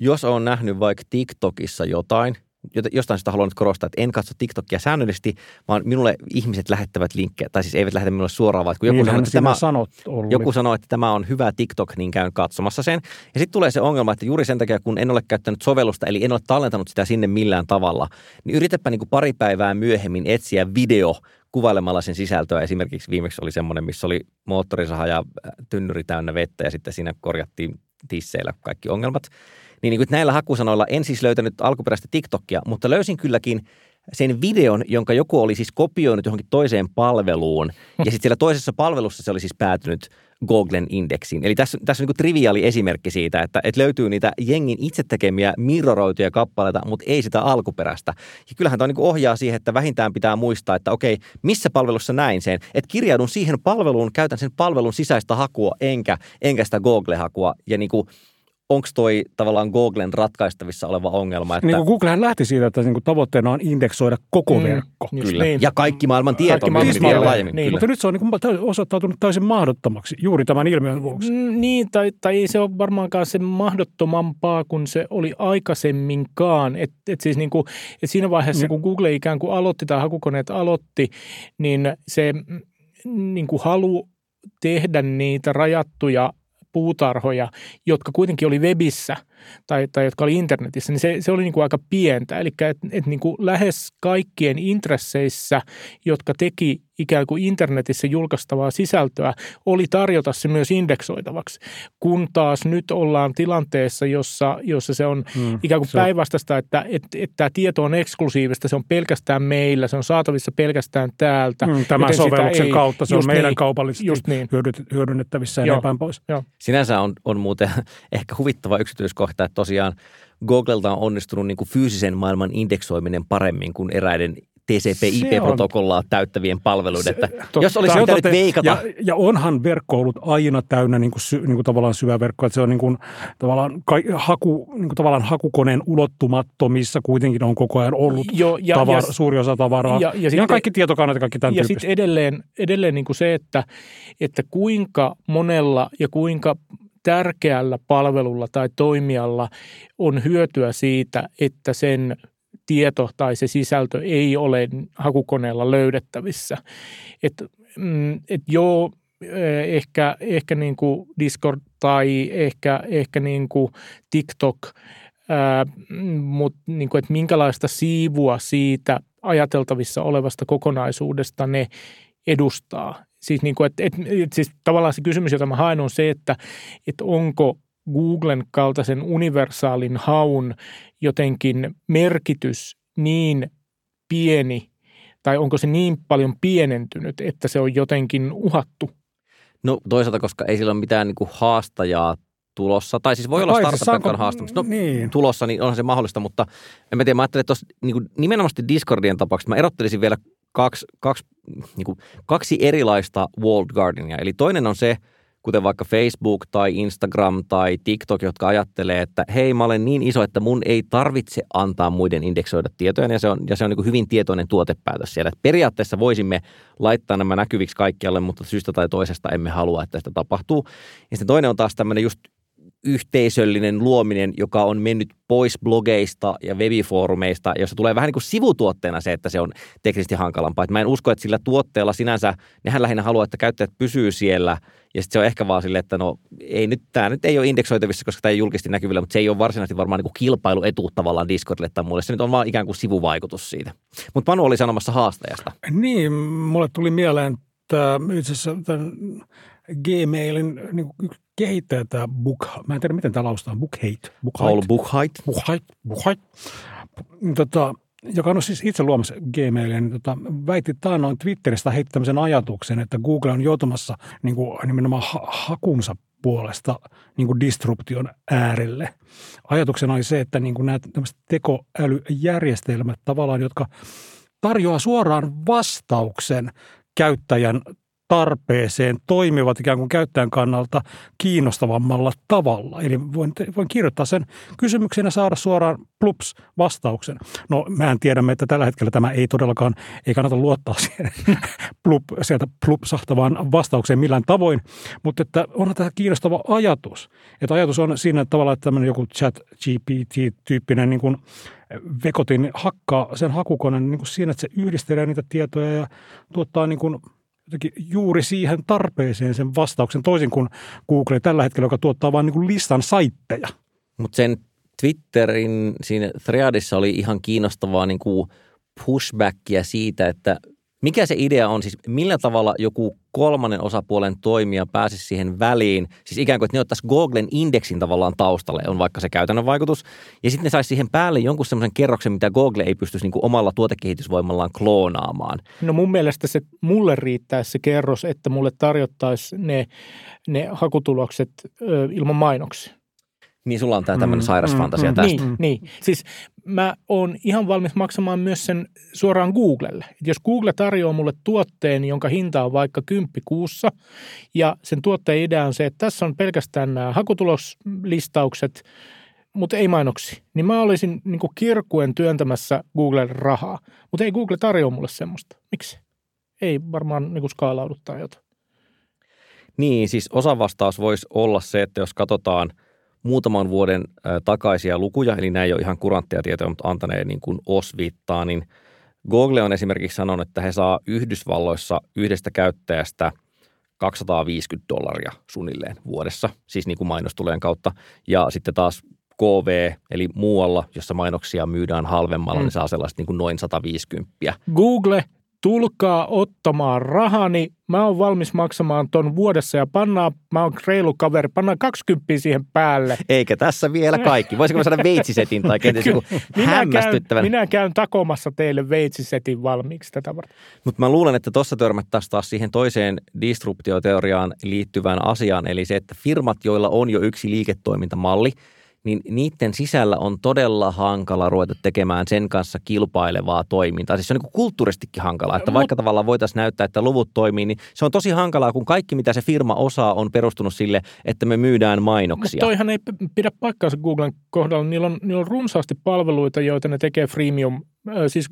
jos on nähnyt vaikka TikTokissa jotain, jota- jostain sitä haluan nyt korostaa, että en katso TikTokia säännöllisesti, vaan minulle ihmiset lähettävät linkkejä, tai siis eivät lähetä minulle suoraan, vaan kun joku sanoo, että tämä, sanot, Olli. joku sanoo, että tämä on hyvä TikTok, niin käyn katsomassa sen. Ja sitten tulee se ongelma, että juuri sen takia, kun en ole käyttänyt sovellusta, eli en ole tallentanut sitä sinne millään tavalla, niin yritäpä niin kuin pari päivää myöhemmin etsiä video kuvailemalla sen sisältöä. Esimerkiksi viimeksi oli semmoinen, missä oli moottorisaha ja äh, tynnyri täynnä vettä ja sitten siinä korjattiin tisseillä kaikki ongelmat. Niin, niin kuin näillä hakusanoilla en siis löytänyt alkuperäistä TikTokia, mutta löysin kylläkin sen videon, jonka joku oli siis kopioinut johonkin toiseen palveluun. Ja sitten siellä toisessa palvelussa se oli siis päätynyt Googlen indeksiin. Eli tässä, tässä on niin triviaali esimerkki siitä, että, että löytyy niitä jengin itse tekemiä mirroroituja kappaleita, mutta ei sitä alkuperäistä. Ja kyllähän tämä niin ohjaa siihen, että vähintään pitää muistaa, että okei, missä palvelussa näin sen. Että kirjaudun siihen palveluun, käytän sen palvelun sisäistä hakua, enkä, enkä sitä Google-hakua. Ja niin kuin, onko toi tavallaan Googlen ratkaistavissa oleva ongelma? Että, Niin kuin Googlehän lähti siitä, että niin kuin tavoitteena on indeksoida koko Mm, verkko. just Kyllä. niin. Ja kaikki maailman tieto. Kaikki maailman vielä tieto. laajemmin. Niin. Kyllä. Mutta nyt se on niin kuin osoittautunut täysin mahdottomaksi juuri tämän ilmiön vuoksi. Mm, Niin, tai, tai ei se ole varmaankaan se mahdottomampaa kuin se oli aikaisemminkaan. Et, et siis niin kuin, et siinä vaiheessa, Niin. kun Google ikään kuin aloitti tai hakukoneet aloitti, niin se mm, niin kuin halu tehdä niitä rajattuja puutarhoja, jotka kuitenkin oli webissä tai, tai jotka oli internetissä, niin se, se oli niin kuin aika pientä. Eli et, et niin kuin lähes kaikkien intresseissä, jotka teki ikään kuin internetissä julkaistavaa sisältöä, oli tarjota se myös indeksoitavaksi. Kun taas nyt ollaan tilanteessa, jossa, jossa se on Mm, ikään kuin se päinvastaista, että, että, että tämä tieto on eksklusiivista, se on pelkästään meillä, se on saatavissa pelkästään täältä. Mm, Tämän sovelluksen ei- kautta se on meidän niin, kaupallisesti Just niin. hyödynnettävissä ja Joo. niin päin pois. Sinänsä on, on muuten ehkä huvittava yksityiskohta, että tosiaan Googlelta on onnistunut niin kuin fyysisen maailman indeksoiminen paremmin kuin eräiden TCP-IP-protokollaa täyttävien palveluiden. Että totta. jos olisi Se pitänyt totta. veikata, Ja, ja onhan verkko ollut aina täynnä niin kuin sy, niin kuin tavallaan syväverkkoa. Että se on niin kuin, tavallaan, kai, haku, niin kuin tavallaan hakukoneen ulottumattomissa kuitenkin on koko ajan ollut Jo, ja, tavar, suuri osa tavaraa. ja- ja Ja, sitten- ja kaikki tietokannat ja kaikki tämän ja sitten edelleen, edelleen niin kuin se, että, että kuinka monella ja kuinka tärkeällä palvelulla tai toimijalla on hyötyä siitä, että sen tieto tai se sisältö ei ole hakukoneella löydettävissä. Et, mm, et joo, eh, ehkä, ehkä niin kuin Discord tai ehkä, ehkä niin kuin TikTok, mutta niin että minkälaista siivua siitä ajateltavissa olevasta kokonaisuudesta ne edustaa. Siis, niin kuin, että, että, että siis tavallaan se kysymys, jota mä haen, on se, että, että onko Googlen kaltaisen universaalin haun jotenkin merkitys niin pieni, tai onko se niin paljon pienentynyt, että se on jotenkin uhattu? no toisaalta, koska ei sillä ole mitään niin kuin haastajaa tulossa, tai siis voi olla Vai siis startup, haastamassa. No, niin. tulossa, niin onhan se mahdollista, mutta en mä tiedä, mä ajattelin, että tuossa niin nimenomaan Discordien tapauksessa mä erottelisin vielä kaksi, kaksi, niin kuin, kaksi erilaista walled gardenia. Eli toinen on se, kuten vaikka Facebook tai Instagram tai TikTok, jotka ajattelee, että hei, mä olen niin iso, että mun ei tarvitse antaa muiden indeksoida tietoja, ja se on, ja se on niin hyvin tietoinen tuotepäätös siellä. Että periaatteessa voisimme laittaa nämä näkyviksi kaikkialle, mutta syystä tai toisesta emme halua, että sitä tapahtuu. Ja sitten toinen on taas tämmöinen just yhteisöllinen luominen, joka on mennyt pois blogeista ja webifoorumeista, jossa tulee vähän niin kuin sivutuotteena se, että se on teknisesti hankalampaa. Et mä en usko, että sillä tuotteella sinänsä, nehän lähinnä haluaa, että käyttäjät pysyy siellä, ja sitten se on ehkä vaan silleen, että no ei nyt, tämä nyt ei ole indeksoitavissa, koska tämä ei julkisesti näkyvillä, mutta se ei ole varsinaisesti varmaan niin kuin kilpailuetu tavallaan Discordille tai muille. Se nyt on vaan ikään kuin sivuvaikutus siitä. Mutta Panu oli sanomassa haastajasta. Niin, mulle tuli mieleen tämä itse asiassa tämän Gmailin niin kuin kehittäjä tämä Book, mä en tiedä miten tämä lausutaan, Bookhate. Paul Buchheit. Buchheit, Buchheit. Tota, joka on siis itse luomassa Gmailia, niin tota, väitti taannoin Twitteristä heitti tämmöisen ajatuksen, että Google on joutumassa niin kuin nimenomaan ha- hakunsa puolesta niin kuin disruption äärelle. Ajatuksena oli se, että niin kuin nämä tämmöiset tekoälyjärjestelmät tavallaan, jotka tarjoaa suoraan vastauksen käyttäjän tarpeeseen toimivat ikään kuin käyttäjän kannalta kiinnostavammalla tavalla. Eli voin, voin kirjoittaa sen kysymyksen ja saada suoraan plups vastauksen. No mehän tiedämme, että tällä hetkellä tämä ei todellakaan, ei kannata luottaa siihen plup, sieltä plupsahtavaan vastaukseen millään tavoin, mutta että onhan tämä kiinnostava ajatus. Että ajatus on siinä tavalla, että tämmöinen joku chat GPT-tyyppinen niin kuin vekotin hakkaa sen hakukoneen niin kuin siinä, että se yhdistelee niitä tietoja ja tuottaa niin kuin jotenkin juuri siihen tarpeeseen sen vastauksen, toisin kuin Google tällä hetkellä, joka tuottaa vain niin listan saitteja. Mutta sen Twitterin siinä threadissa oli ihan kiinnostavaa niin kuin pushbackia siitä, että mikä se idea on, siis millä tavalla joku kolmannen osapuolen toimija pääsisi siihen väliin, siis ikään kuin, että ne ottaisi Googlen indeksin tavallaan taustalle, on vaikka se käytännön vaikutus, ja sitten ne saisi siihen päälle jonkun semmoisen kerroksen, mitä Google ei pystyisi niin kuin omalla tuotekehitysvoimallaan kloonaamaan. No mun mielestä se mulle riittäisi se kerros, että mulle tarjottaisi ne, ne hakutulokset ö, ilman mainoksia. Niin sulla on tämä tämmöinen mm, sairas mm, fantasia mm, tästä. Niin, niin. Siis mä oon ihan valmis maksamaan myös sen suoraan Googlelle. Et jos Google tarjoaa mulle tuotteen, jonka hinta on vaikka kymppi kuussa, ja sen tuotteen idea on se, että tässä on pelkästään nämä hakutuloslistaukset, mutta ei mainoksi, niin mä olisin niin kirkuen työntämässä Googlen rahaa. Mutta ei Google tarjoa mulle semmoista. Miksi? Ei varmaan niin skaalaudu tai jotain. Niin, siis osavastaus voisi olla se, että jos katsotaan – muutaman vuoden takaisia lukuja, eli nämä ei ole ihan kurantteja tietoja, mutta antaneen niin kuin osviittaa, niin Google on esimerkiksi sanonut, että he saa Yhdysvalloissa yhdestä käyttäjästä 250 dollaria suunnilleen vuodessa, siis niin kuin mainostulojen kautta. Ja sitten taas KV, eli muualla, jossa mainoksia myydään halvemmalla, mm. niin saa sellaista niin kuin noin 150. Google tulkaa ottamaan rahani, mä oon valmis maksamaan ton vuodessa ja pannaan, mä oon reilu kaveri, pannaan 20 siihen päälle. Eikä tässä vielä kaikki. Voisiko mä saada veitsisetin tai kenties joku minä käyn, minä käyn takomassa teille veitsisetin valmiiksi tätä varten. Mutta mä luulen, että tuossa törmättäisiin taas siihen toiseen disruptioteoriaan liittyvään asiaan, eli se, että firmat, joilla on jo yksi liiketoimintamalli – niin niiden sisällä on todella hankala ruveta tekemään sen kanssa kilpailevaa toimintaa. Siis se on niin kulttuuristikin hankalaa, että vaikka tavallaan voitaisiin näyttää, että luvut toimii, niin se on tosi hankalaa, kun kaikki mitä se firma osaa on perustunut sille, että me myydään mainoksia. Mutta toihan ei pidä paikkaansa Googlen kohdalla. Niillä on, niillä on runsaasti palveluita, joita ne tekee freemium siis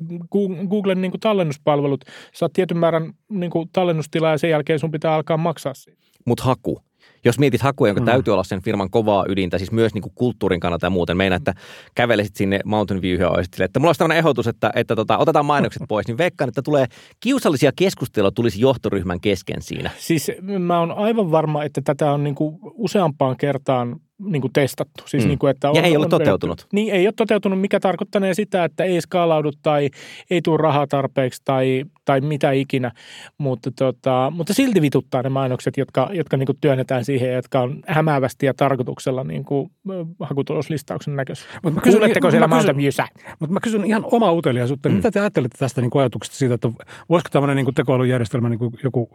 Googlen niin kuin tallennuspalvelut, saat tietyn määrän niin kuin tallennustilaa ja sen jälkeen sun pitää alkaa maksaa siitä. Mutta haku jos mietit hakuja, jonka mm. täytyy olla sen firman kovaa ydintä, siis myös niin kuin kulttuurin kannalta ja muuten, meina, että kävelisit sinne Mountain Viewhyn ja olisit että mulla olisi tämmöinen ehdotus, että, että tota, otetaan mainokset pois, niin veikkaan, että tulee kiusallisia keskusteluja tulisi johtoryhmän kesken siinä. Siis mä oon aivan varma, että tätä on niin kuin useampaan kertaan niin kuin testattu. Siis mm. niin kuin, että on, ja ei ole on, toteutunut. Niin, ei ole toteutunut, mikä tarkoittaa sitä, että ei skaalaudu tai ei tule rahaa tarpeeksi tai, tai mitä ikinä. Mutta, tota, mutta silti vituttaa ne mainokset, jotka, jotka niin kuin työnnetään siihen, jotka on hämäävästi ja tarkoituksella niin kuin hakutuloslistauksen näköisiä. Mutta Kuuletteko siellä Mountain Viewssä? Mutta mä kysyn ihan oma uteliaisuutta. Mm. Mitä te ajattelette tästä niin kuin ajatuksesta siitä, että voisiko tämmöinen niin kuin tekoälyjärjestelmä, niin kuin joku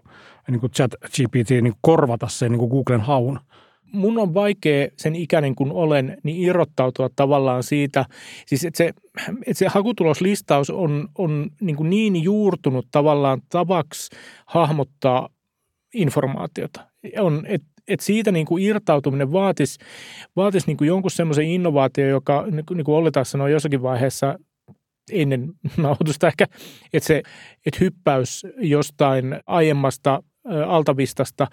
niin kuin chat GPT, niin korvata sen niin kuin Googlen haun? Mun on vaikea sen ikäinen kuin olen, niin irrottautua tavallaan siitä, siis että se, että se hakutuloslistaus on, on niin, kuin niin juurtunut tavallaan tavaksi hahmottaa informaatiota. On, et, et siitä niin kuin irtautuminen vaatisi, vaatisi niin kuin jonkun semmoisen innovaatio, joka niin niin kuin Olli taas sanoi jossakin vaiheessa ennen nauhoitusta ehkä, että se että hyppäys jostain aiemmasta Altavistasta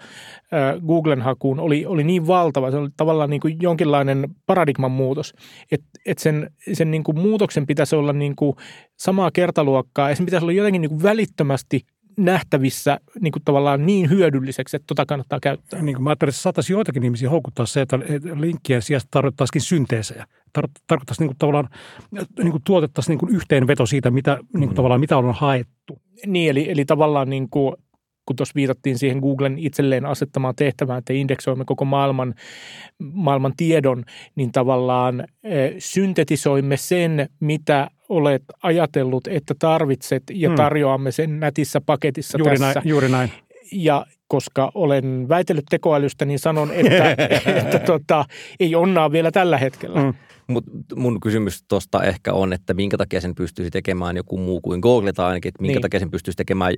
Googlen hakuun oli, oli niin valtava, se oli tavallaan niin kuin jonkinlainen paradigman muutos, että et sen, sen niin kuin muutoksen pitäisi olla niin kuin samaa kertaluokkaa ja sen pitäisi olla jotenkin niin kuin välittömästi nähtävissä niin kuin tavallaan niin hyödylliseksi, että tota kannattaa käyttää. Niin kuin mä ajattelin, että saataisiin joitakin ihmisiä houkuttaa se, että linkkien sijasta tarvittaisiin synteesejä. Tar- tarkoittaisi niin kuin tavallaan, niin kuin tuotettaisiin niin kuin yhteenveto siitä, mitä, niin kuin mm. tavallaan, mitä on haettu. Niin, eli, eli tavallaan niin kuin kun tuossa viitattiin siihen Googlen itselleen asettamaan tehtävään, että indeksoimme koko maailman, maailman tiedon, niin tavallaan e, syntetisoimme sen, mitä olet ajatellut, että tarvitset ja hmm. tarjoamme sen nätissä paketissa juuri tässä. Näin, juuri näin. Ja koska olen väitellyt tekoälystä, niin sanon, että, että tota, ei onnaa vielä tällä hetkellä. Hmm. Mutta mun kysymys tuosta ehkä on, että minkä takia sen pystyisi tekemään joku muu kuin Google tai ainakin, että minkä niin. takia sen pystyisi tekemään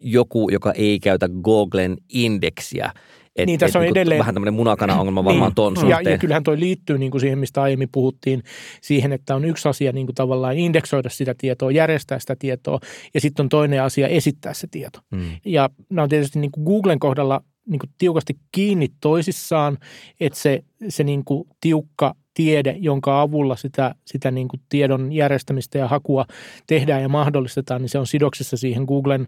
joku, joka ei käytä Googlen indeksiä. Et, niin, tässä on niin edelleen... Vähän tämmöinen munakana-ongelma varmaan niin. ton ja, ja kyllähän toi liittyy niin kuin siihen, mistä aiemmin puhuttiin, siihen, että on yksi asia niin kuin tavallaan indeksoida sitä tietoa, järjestää sitä tietoa, ja sitten on toinen asia esittää se tieto. Hmm. Ja nämä on tietysti niin kuin Googlen kohdalla niin kuin tiukasti kiinni toisissaan, että se, se niin kuin tiukka tiede, jonka avulla sitä, sitä niin kuin tiedon järjestämistä ja hakua tehdään ja mahdollistetaan, niin se on sidoksissa siihen Googlen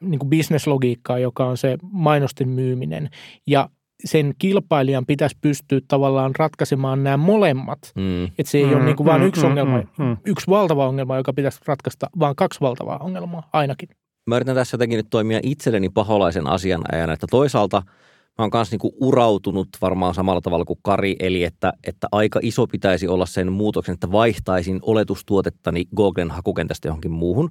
niin kuin bisneslogiikkaan, joka on se mainosten myyminen. Ja sen kilpailijan pitäisi pystyä tavallaan ratkaisemaan nämä molemmat. Mm. Että se ei mm, ole niin kuin vain mm, yksi mm, ongelma, mm, mm. yksi valtava ongelma, joka pitäisi ratkaista, vaan kaksi valtavaa ongelmaa ainakin. Mä yritän tässä jotenkin nyt toimia itselleni paholaisen asianajana, että toisaalta – mä oon kanssa niinku urautunut varmaan samalla tavalla kuin Kari, eli että, että aika iso pitäisi olla sen muutoksen, että vaihtaisin oletustuotettani Googlen hakukentästä johonkin muuhun.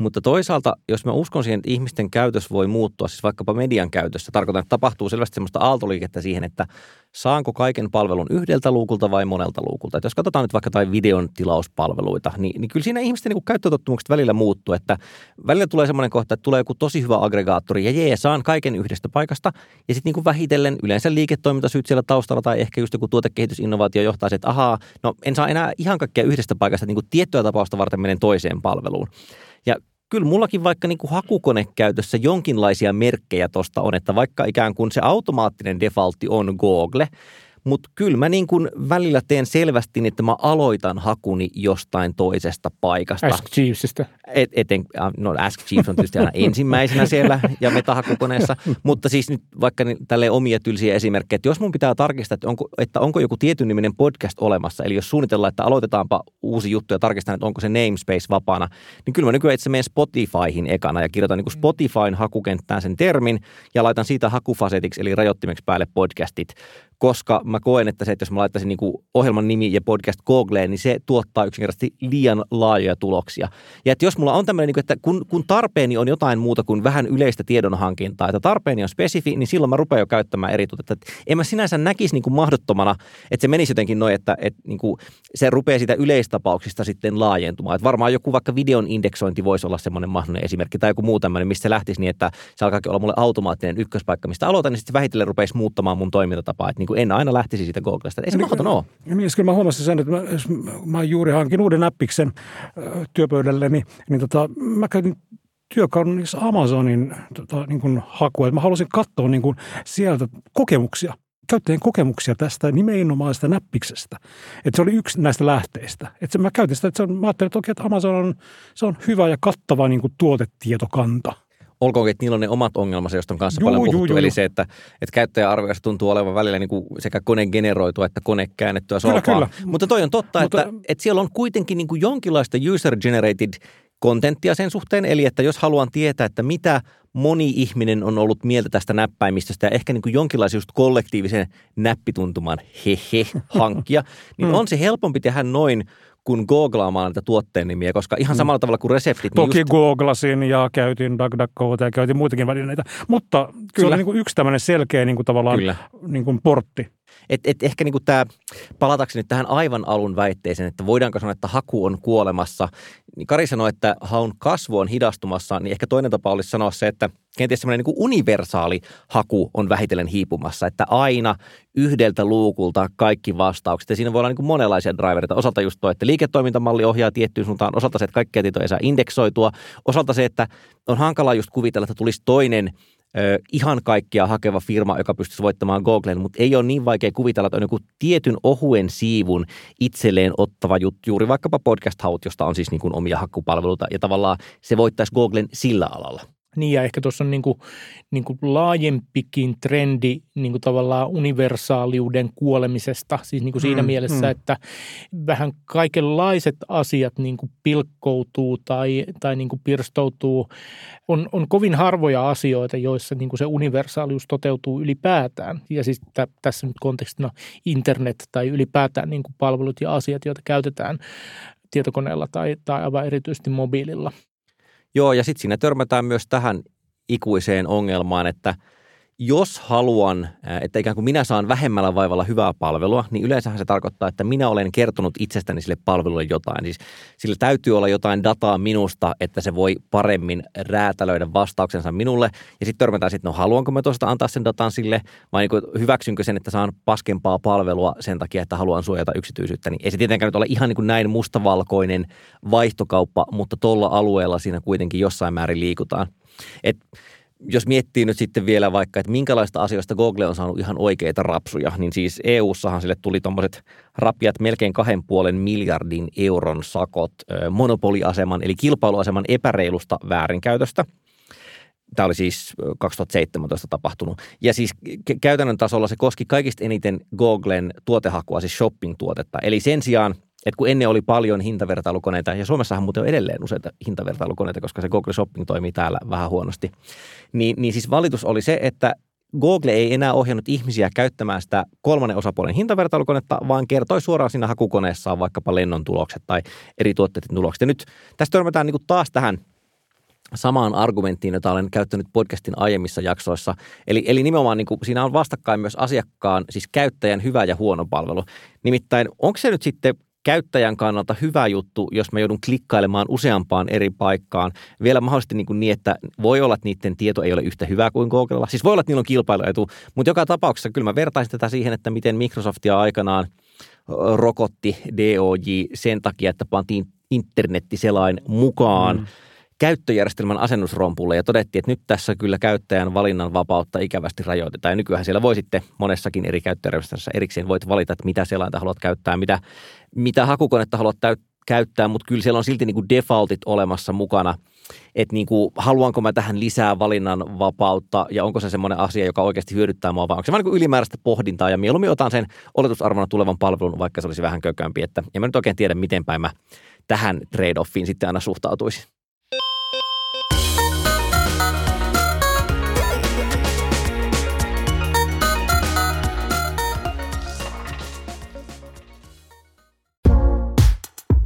Mutta toisaalta, jos mä uskon siihen, että ihmisten käytös voi muuttua, siis vaikkapa median käytössä, tarkoitan, että tapahtuu selvästi sellaista aaltoliikettä siihen, että saanko kaiken palvelun yhdeltä luukulta vai monelta luukulta. Että jos katsotaan nyt vaikka tai videon tilauspalveluita, niin, niin kyllä siinä ihmisten niin käyttötottumukset välillä muuttuu, että välillä tulee semmoinen kohta, että tulee joku tosi hyvä aggregaattori ja jee, saan kaiken yhdestä paikasta ja sitten niin vähitellen yleensä liiketoimintasyyt siellä taustalla tai ehkä just joku tuotekehitysinnovaatio johtaa se, että ahaa, no en saa enää ihan kaikkea yhdestä paikasta, niin kuin tiettyä tapausta varten menen toiseen palveluun. Ja kyllä mullakin vaikka niin kuin hakukonekäytössä jonkinlaisia merkkejä tuosta on, että vaikka ikään kuin se automaattinen defaultti on Google – mutta kyllä mä niin kuin välillä teen selvästi, että mä aloitan hakuni jostain toisesta paikasta. Ask Jeevesistä. Et, eten, no Ask Jeeves on tietysti aina ensimmäisenä siellä ja metahakukoneessa, mutta siis nyt vaikka tälle omia tylsiä esimerkkejä, että jos mun pitää tarkistaa, että onko, että onko joku tietyn niminen podcast olemassa, eli jos suunnitellaan, että aloitetaanpa uusi juttu ja tarkistan, että onko se namespace vapaana, niin kyllä mä nykyään itse menen Spotifyhin ekana ja kirjoitan niin kuin Spotifyn hakukenttään sen termin ja laitan siitä hakufasetiksi eli rajoittimeksi päälle podcastit koska mä koen, että se, että jos mä laittaisin niin kuin ohjelman nimi ja podcast Googleen, niin se tuottaa yksinkertaisesti liian laajoja tuloksia. Ja että jos mulla on tämmöinen, niin että kun, kun tarpeeni on jotain muuta kuin vähän yleistä tiedonhankintaa, että tarpeeni on spesifi, niin silloin mä rupean jo käyttämään eri tuotetta. En mä sinänsä näkisi niin kuin mahdottomana, että se menisi jotenkin noin, että, että niin kuin se rupeaa sitä yleistapauksista sitten laajentumaan. Että varmaan joku vaikka videon indeksointi voisi olla semmoinen mahdollinen esimerkki tai joku muu tämmöinen, mistä se lähtisi niin, että se alkaakin olla mulle automaattinen ykköspaikka, mistä aloitan, niin sitten vähitellen rupeisi muuttamaan mun toimintatapaa. Että niin kuin en aina lähtisi siitä Googlesta. Ei se niin, mahdoton ole. Niin, kyllä mä huomasin sen, että mä, mä juuri hankin uuden appiksen työpöydälleni, niin, niin tota, mä käytin työkaunissa Amazonin tota, niin kuin hakua. Mä halusin katsoa niin kuin sieltä kokemuksia käyttäjien kokemuksia tästä nimenomaisesta näppiksestä. Että se oli yksi näistä lähteistä. Että mä käytin sitä, että se on, mä ajattelin, että, okei, että Amazon on, se on hyvä ja kattava niin kuin tuotetietokanta olkoonkin, että niillä on ne omat ongelmansa, joista on kanssa juu, paljon puhuttu. Juu, juu. Eli se, että, että käyttäjäarvioissa tuntuu olevan välillä niin kuin sekä kone generoitua että kone käännettyä sohvaa. Kyllä, kyllä. Mutta toi on totta, Mutta, että, että siellä on kuitenkin niin kuin jonkinlaista user-generated kontenttia sen suhteen. Eli että jos haluan tietää, että mitä moni ihminen on ollut mieltä tästä näppäimistöstä ja ehkä niin kuin jonkinlaisen just kollektiivisen näppituntuman hehe hankkia, niin mm. on se helpompi tehdä noin kuin googlaamaan näitä tuotteen nimiä, koska ihan mm. samalla tavalla kuin reseptit. Niin Toki niin just... googlasin ja käytin DuckDuckGota ja käytin muitakin välineitä, mutta Kyllä. se oli niin kuin yksi tämmöinen selkeä niin kuin tavallaan Kyllä. Niin kuin portti. Et, et ehkä niin tämä, palatakseni tähän aivan alun väitteeseen, että voidaanko sanoa, että haku on kuolemassa. Niin Kari sanoi, että haun kasvu on hidastumassa, niin ehkä toinen tapa olisi sanoa se, että kenties semmoinen niin universaali haku on vähitellen hiipumassa, että aina yhdeltä luukulta kaikki vastaukset. Ja siinä voi olla niin monenlaisia drivereita. Osalta just tuo, että liiketoimintamalli ohjaa tiettyyn suuntaan, osalta se, että kaikkia tietoja ei saa indeksoitua, osalta se, että on hankala just kuvitella, että tulisi toinen ihan kaikkia hakeva firma, joka pystyisi voittamaan Googlen, mutta ei ole niin vaikea kuvitella, että on joku tietyn ohuen siivun itselleen ottava juttu, juuri vaikkapa podcast Haut, josta on siis niin kuin omia hakkupalveluita, ja tavallaan se voittaisi Googlen sillä alalla. Niin ja ehkä tuossa on niin kuin, niin kuin laajempikin trendi niin kuin tavallaan universaaliuden kuolemisesta. Siis niin kuin siinä mm, mielessä, mm. että vähän kaikenlaiset asiat niin kuin pilkkoutuu tai, tai niin kuin pirstoutuu. On, on kovin harvoja asioita, joissa niin kuin se universaalius toteutuu ylipäätään. Ja siis t- tässä nyt kontekstina internet tai ylipäätään niin kuin palvelut ja asiat, joita käytetään tietokoneella tai, tai aivan erityisesti mobiililla. Joo, ja sitten siinä törmätään myös tähän ikuiseen ongelmaan, että – jos haluan, että ikään kuin minä saan vähemmällä vaivalla hyvää palvelua, niin yleensähän se tarkoittaa, että minä olen kertonut itsestäni sille palvelulle jotain. Siis sillä täytyy olla jotain dataa minusta, että se voi paremmin räätälöidä vastauksensa minulle. Ja sitten törmätään sitten, no haluanko mä tuosta antaa sen datan sille, vai niin hyväksynkö sen, että saan paskempaa palvelua sen takia, että haluan suojata yksityisyyttä. Niin ei se tietenkään nyt ole ihan niin kuin näin mustavalkoinen vaihtokauppa, mutta tuolla alueella siinä kuitenkin jossain määrin liikutaan. Et jos miettii nyt sitten vielä vaikka, että minkälaista asioista Google on saanut ihan oikeita rapsuja, niin siis EU-sahan sille tuli tuommoiset rapiat melkein kahden puolen miljardin euron sakot monopoliaseman eli kilpailuaseman epäreilusta väärinkäytöstä. Tämä oli siis 2017 tapahtunut. Ja siis käytännön tasolla se koski kaikista eniten Googlen tuotehakua, siis shopping-tuotetta. Eli sen sijaan – että kun ennen oli paljon hintavertailukoneita, ja Suomessahan muuten on edelleen useita hintavertailukoneita, koska se Google Shopping toimii täällä vähän huonosti, niin, niin siis valitus oli se, että Google ei enää ohjannut ihmisiä käyttämään sitä kolmannen osapuolen hintavertailukonetta, vaan kertoi suoraan siinä hakukoneessaan vaikkapa lennon tulokset tai eri tuotteiden tulokset. Ja nyt tästä törmätään niin taas tähän samaan argumenttiin, jota olen käyttänyt podcastin aiemmissa jaksoissa. Eli, eli nimenomaan niin kuin, siinä on vastakkain myös asiakkaan, siis käyttäjän hyvä ja huono palvelu. Nimittäin onko se nyt sitten käyttäjän kannalta hyvä juttu, jos mä joudun klikkailemaan useampaan eri paikkaan. Vielä mahdollisesti niin, kuin niin että voi olla, että niiden tieto ei ole yhtä hyvää kuin Googlella. Siis voi olla, että niillä on kilpailuetu, mutta joka tapauksessa kyllä mä vertaisin tätä siihen, että miten Microsoftia aikanaan rokotti DOJ sen takia, että pantiin internettiselain mukaan mm käyttöjärjestelmän asennusrompulle ja todettiin, että nyt tässä kyllä käyttäjän valinnan vapautta ikävästi rajoitetaan. Ja nykyään siellä voi sitten monessakin eri käyttöjärjestelmässä erikseen voit valita, että mitä selainta haluat käyttää, mitä, mitä hakukonetta haluat täyt, käyttää, mutta kyllä siellä on silti niin kuin defaultit olemassa mukana, että niin kuin, haluanko mä tähän lisää valinnan vapautta ja onko se semmoinen asia, joka oikeasti hyödyttää mua vai onko se vain niin ylimääräistä pohdintaa ja mieluummin otan sen oletusarvona tulevan palvelun, vaikka se olisi vähän kökömpi, että en mä nyt oikein tiedä, miten päin mä tähän trade-offiin sitten aina suhtautuisin.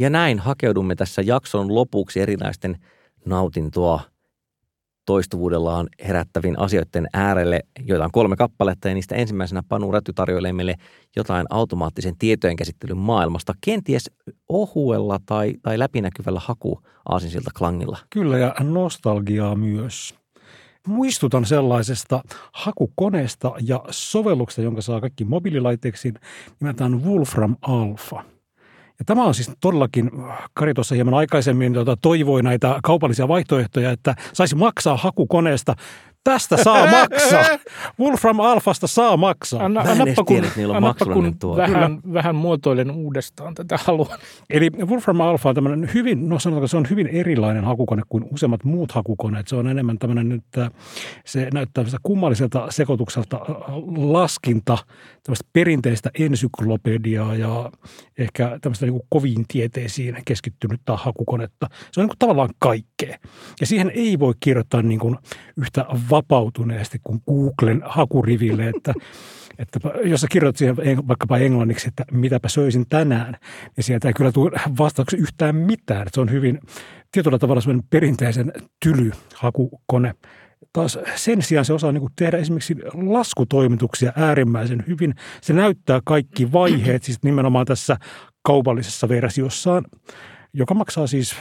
Ja näin hakeudumme tässä jakson lopuksi erinäisten nautintoa toistuvuudellaan herättäviin asioiden äärelle, joita on kolme kappaletta ja niistä ensimmäisenä Panu Räty tarjoilee meille jotain automaattisen tietojen käsittelyn maailmasta, kenties ohuella tai, tai läpinäkyvällä haku aasinsilta klangilla. Kyllä ja nostalgiaa myös. Muistutan sellaisesta hakukoneesta ja sovelluksesta, jonka saa kaikki mobiililaitteeksi, nimeltään Wolfram Alpha – ja tämä on siis todellakin, Kari tuossa hieman aikaisemmin tuota, toivoi näitä kaupallisia vaihtoehtoja, että saisi maksaa hakukoneesta Tästä saa maksaa. Wolfram Alfasta saa maksaa. Anna, annappa kun, tiedä, annappa kun vähän, vähän muotoilen uudestaan tätä haluan. Eli Wolfram Alpha on tämmöinen hyvin, no sanotaan, se on hyvin erilainen hakukone kuin useimmat muut hakukoneet. Se on enemmän tämmöinen, että se näyttää kummalliselta sekoitukselta laskinta, tämmöistä perinteistä ensyklopediaa ja ehkä tämmöistä niin kovin tieteisiin keskittynyttä hakukonetta. Se on niin kuin tavallaan kaikkea. Ja siihen ei voi kirjoittaa niin kuin yhtä vapautuneesti kuin Googlen hakuriville, että, että jos sä kirjoitat siihen vaikkapa englanniksi, että mitäpä söisin tänään, niin sieltä ei kyllä tule vastauksia yhtään mitään. Se on hyvin tietyllä tavalla sellainen perinteisen tyly hakukone taas sen sijaan se osaa niin kuin tehdä esimerkiksi laskutoimituksia äärimmäisen hyvin. Se näyttää kaikki vaiheet, siis nimenomaan tässä kaupallisessa versiossaan joka maksaa siis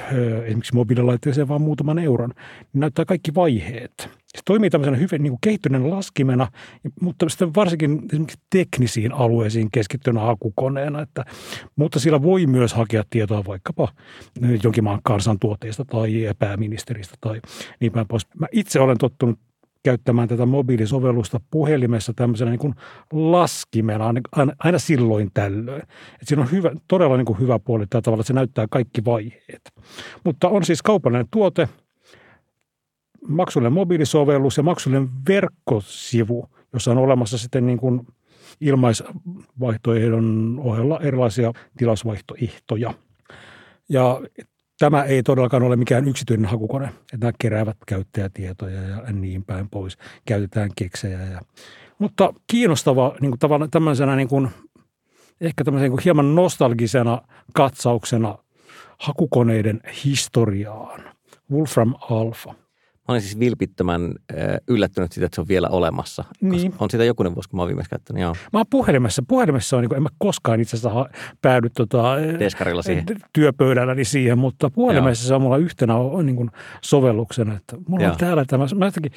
esimerkiksi mobiililaitteeseen vain muutaman euron, niin näyttää kaikki vaiheet. Se toimii tämmöisenä hyvin niin kuin kehittyneen laskimena, mutta sitten varsinkin esimerkiksi teknisiin alueisiin keskittynä hakukoneena. Että, mutta sillä voi myös hakea tietoa vaikkapa jonkin maan kansantuotteista tai pääministeristä tai niin päin pois. Mä itse olen tottunut käyttämään tätä mobiilisovellusta puhelimessa tämmöisenä niin kuin laskimena aina, aina silloin tällöin. Et siinä on hyvä, todella niin kuin hyvä puoli tällä tavalla, että se näyttää kaikki vaiheet. Mutta on siis kaupallinen tuote, maksullinen mobiilisovellus ja maksullinen verkkosivu, jossa on olemassa sitten niin kuin ilmaisvaihtoehdon ohella erilaisia tilausvaihtoehtoja. Ja Tämä ei todellakaan ole mikään yksityinen hakukone, että nämä keräävät käyttäjätietoja ja niin päin pois. Käytetään keksejä. Ja, mutta kiinnostava niin kuin tavallaan tämmöisenä niin kuin, ehkä tämmöisen niin hieman nostalgisena katsauksena hakukoneiden historiaan. Wolfram Alpha – olin siis vilpittömän yllättynyt siitä, että se on vielä olemassa. Niin. On sitä jokunen vuosi, kun mä oon viimeksi käyttänyt, joo. Mä oon puhelimessa. Puhelimessa on, niin kuin, en mä koskaan itse asiassa päädy tota, Deskarilla siihen. työpöydälläni siihen, mutta puhelimessa joo. se on mulla yhtenä niin kuin sovelluksena. Että mulla joo. on täällä tämä, mä jotenkin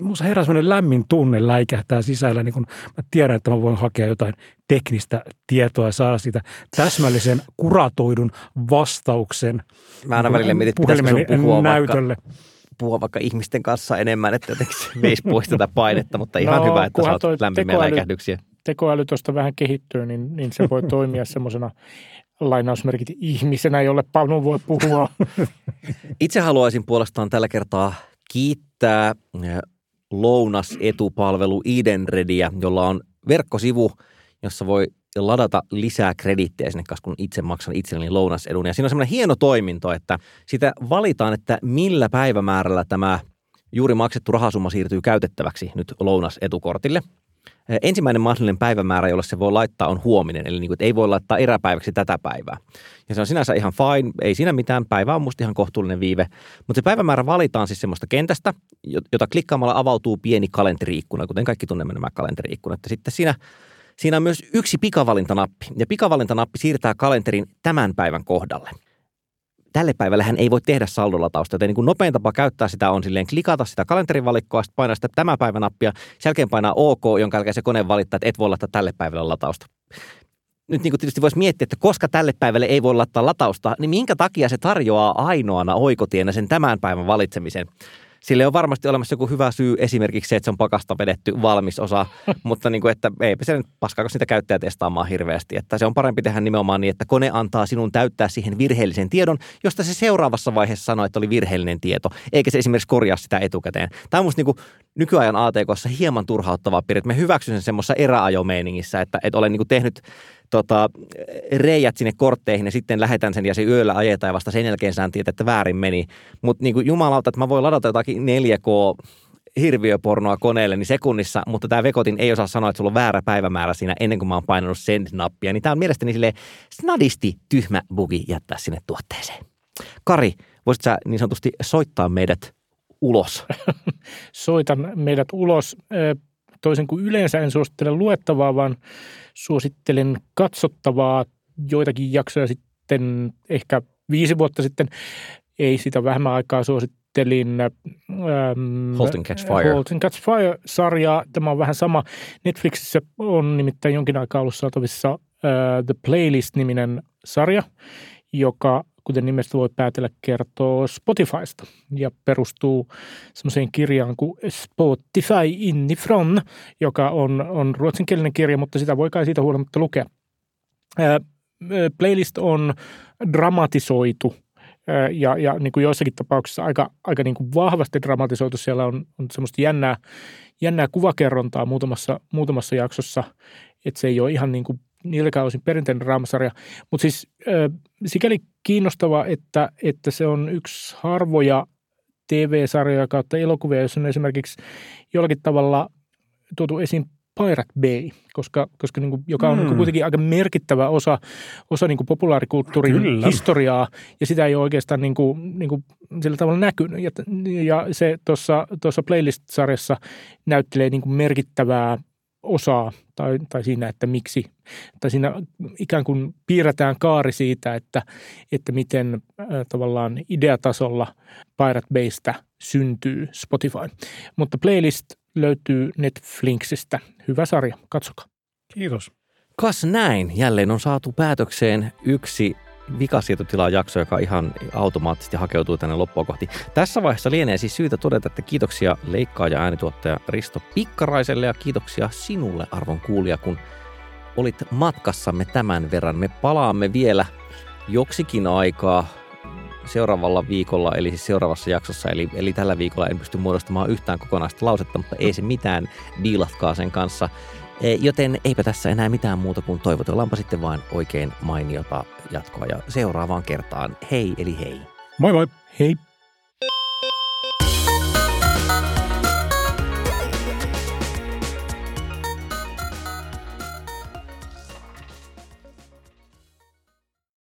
Minusta herää sellainen lämmin tunne läikähtää sisällä, niin kun mä tiedän, että mä voin hakea jotain teknistä tietoa ja saada siitä täsmällisen kuratoidun vastauksen. Mä aina välillä mietin, että puhua näytölle. Vaikka puhua vaikka ihmisten kanssa enemmän, että jotenkin se veisi pois tätä painetta, mutta ihan no, hyvä, että saat lämpimiä läikähdyksiä. Tekoäly tuosta vähän kehittyy, niin, niin se voi toimia semmoisena lainausmerkit ihmisenä, jolle Panu voi puhua. Itse haluaisin puolestaan tällä kertaa kiittää lounasetupalvelu Edenrediä, jolla on verkkosivu, jossa voi ladata lisää krediittejä sinne kanssa, kun itse maksan itselleni lounasedun. Ja siinä on semmoinen hieno toiminto, että sitä valitaan, että millä päivämäärällä tämä juuri maksettu rahasumma siirtyy käytettäväksi nyt lounasetukortille. Ensimmäinen mahdollinen päivämäärä, jolle se voi laittaa, on huominen, eli niin kuin, että ei voi laittaa eräpäiväksi tätä päivää. Ja se on sinänsä ihan fine, ei siinä mitään, päivä on musta ihan kohtuullinen viive. Mutta se päivämäärä valitaan siis semmoista kentästä, jota klikkaamalla avautuu pieni kalenteriikkuna, kuten kaikki tunnemme nämä kalenteriikkunat. Ja sitten siinä Siinä on myös yksi pikavalintanappi, ja pikavalintanappi siirtää kalenterin tämän päivän kohdalle. Tälle päivälle hän ei voi tehdä saldolatausta, joten niin kuin nopein tapa käyttää sitä on silleen klikata sitä kalenterin valikkoa, sitten painaa sitä tämä päivän nappia, sen jälkeen painaa OK, jonka jälkeen se kone valittaa, että et voi laittaa tälle päivälle latausta nyt niin kuin tietysti voisi miettiä, että koska tälle päivälle ei voi laittaa latausta, niin minkä takia se tarjoaa ainoana oikotienä sen tämän päivän valitsemisen. Sille on varmasti olemassa joku hyvä syy, esimerkiksi se, että se on pakasta vedetty valmis osa, mutta niin kuin, että eipä se nyt paskaako sitä käyttäjä testaamaan hirveästi. Että se on parempi tehdä nimenomaan niin, että kone antaa sinun täyttää siihen virheellisen tiedon, josta se seuraavassa vaiheessa sanoo, että oli virheellinen tieto, eikä se esimerkiksi korjaa sitä etukäteen. Tämä on musta niin kuin nykyajan ATKssa hieman turhauttavaa piirre. Me hyväksyn sen semmoisessa eräajomeiningissä, että, että olen niin kuin tehnyt tota, reijät sinne kortteihin ja sitten lähetän sen ja se yöllä ajetaan ja vasta sen jälkeen saan tietää, että väärin meni. Mutta niin jumalauta, että mä voin ladata jotakin 4K hirviöpornoa koneelle niin sekunnissa, mutta tämä Vekotin ei osaa sanoa, että sulla on väärä päivämäärä siinä ennen kuin mä oon painanut send-nappia. Niin tämä on mielestäni sille snadisti tyhmä bugi jättää sinne tuotteeseen. Kari, voisit sä niin sanotusti soittaa meidät ulos? Soitan meidät ulos. Toisin kuin yleensä en suosittele luettavaa, vaan suosittelen katsottavaa joitakin jaksoja sitten, ehkä viisi vuotta sitten, ei sitä vähemmän aikaa suosittelin ähm, Halt and Catch Fire. Halt and Catch Fire-sarjaa. Tämä on vähän sama. Netflixissä on nimittäin jonkin aikaa ollut saatavissa äh, The Playlist-niminen sarja, joka kuten nimestä voi päätellä, kertoo Spotifysta ja perustuu semmoiseen kirjaan kuin Spotify innifrån, joka on, on ruotsinkielinen kirja, mutta sitä voi kai siitä huolimatta lukea. Playlist on dramatisoitu ja, ja niin kuin joissakin tapauksissa aika, aika niin kuin vahvasti dramatisoitu. Siellä on, on semmoista jännää, jännää kuvakerrontaa muutamassa, muutamassa jaksossa, että se ei ole ihan niin kuin niilläkään osin perinteinen raamasarja. Mutta siis sikäli kiinnostava, että, että se on yksi harvoja TV-sarjoja kautta elokuvia, jos on esimerkiksi jollakin tavalla tuotu esiin Pirate Bay, koska, koska niin kuin, joka on mm. niin kuitenkin aika merkittävä osa, osa niin kuin populaarikulttuurin Kyllä. historiaa, ja sitä ei ole oikeastaan niin kuin, niin kuin sillä tavalla näkynyt. Ja, ja se tuossa playlist-sarjassa näyttelee niin kuin merkittävää osaa tai, tai siinä, että miksi, tai siinä ikään kuin piirretään kaari siitä, että, että miten äh, tavallaan ideatasolla Pirate Baystä syntyy Spotify. Mutta playlist löytyy Netflixistä. Hyvä sarja, katsokaa. Kiitos. Kas näin, jälleen on saatu päätökseen yksi jakso, joka ihan automaattisesti hakeutuu tänne loppua kohti. Tässä vaiheessa lienee siis syytä todeta, että kiitoksia leikkaaja äänituottaja Risto Pikkaraiselle ja kiitoksia sinulle arvon kuulija, kun olit matkassamme tämän verran. Me palaamme vielä joksikin aikaa seuraavalla viikolla, eli siis seuraavassa jaksossa, eli, eli tällä viikolla en pysty muodostamaan yhtään kokonaista lausetta, mutta ei se mitään, diilatkaa sen kanssa. E, joten eipä tässä enää mitään muuta kuin toivotellaanpa sitten vain oikein mainiota jatkoa ja seuraavaan kertaan. Hei eli hei. Moi moi. Hei.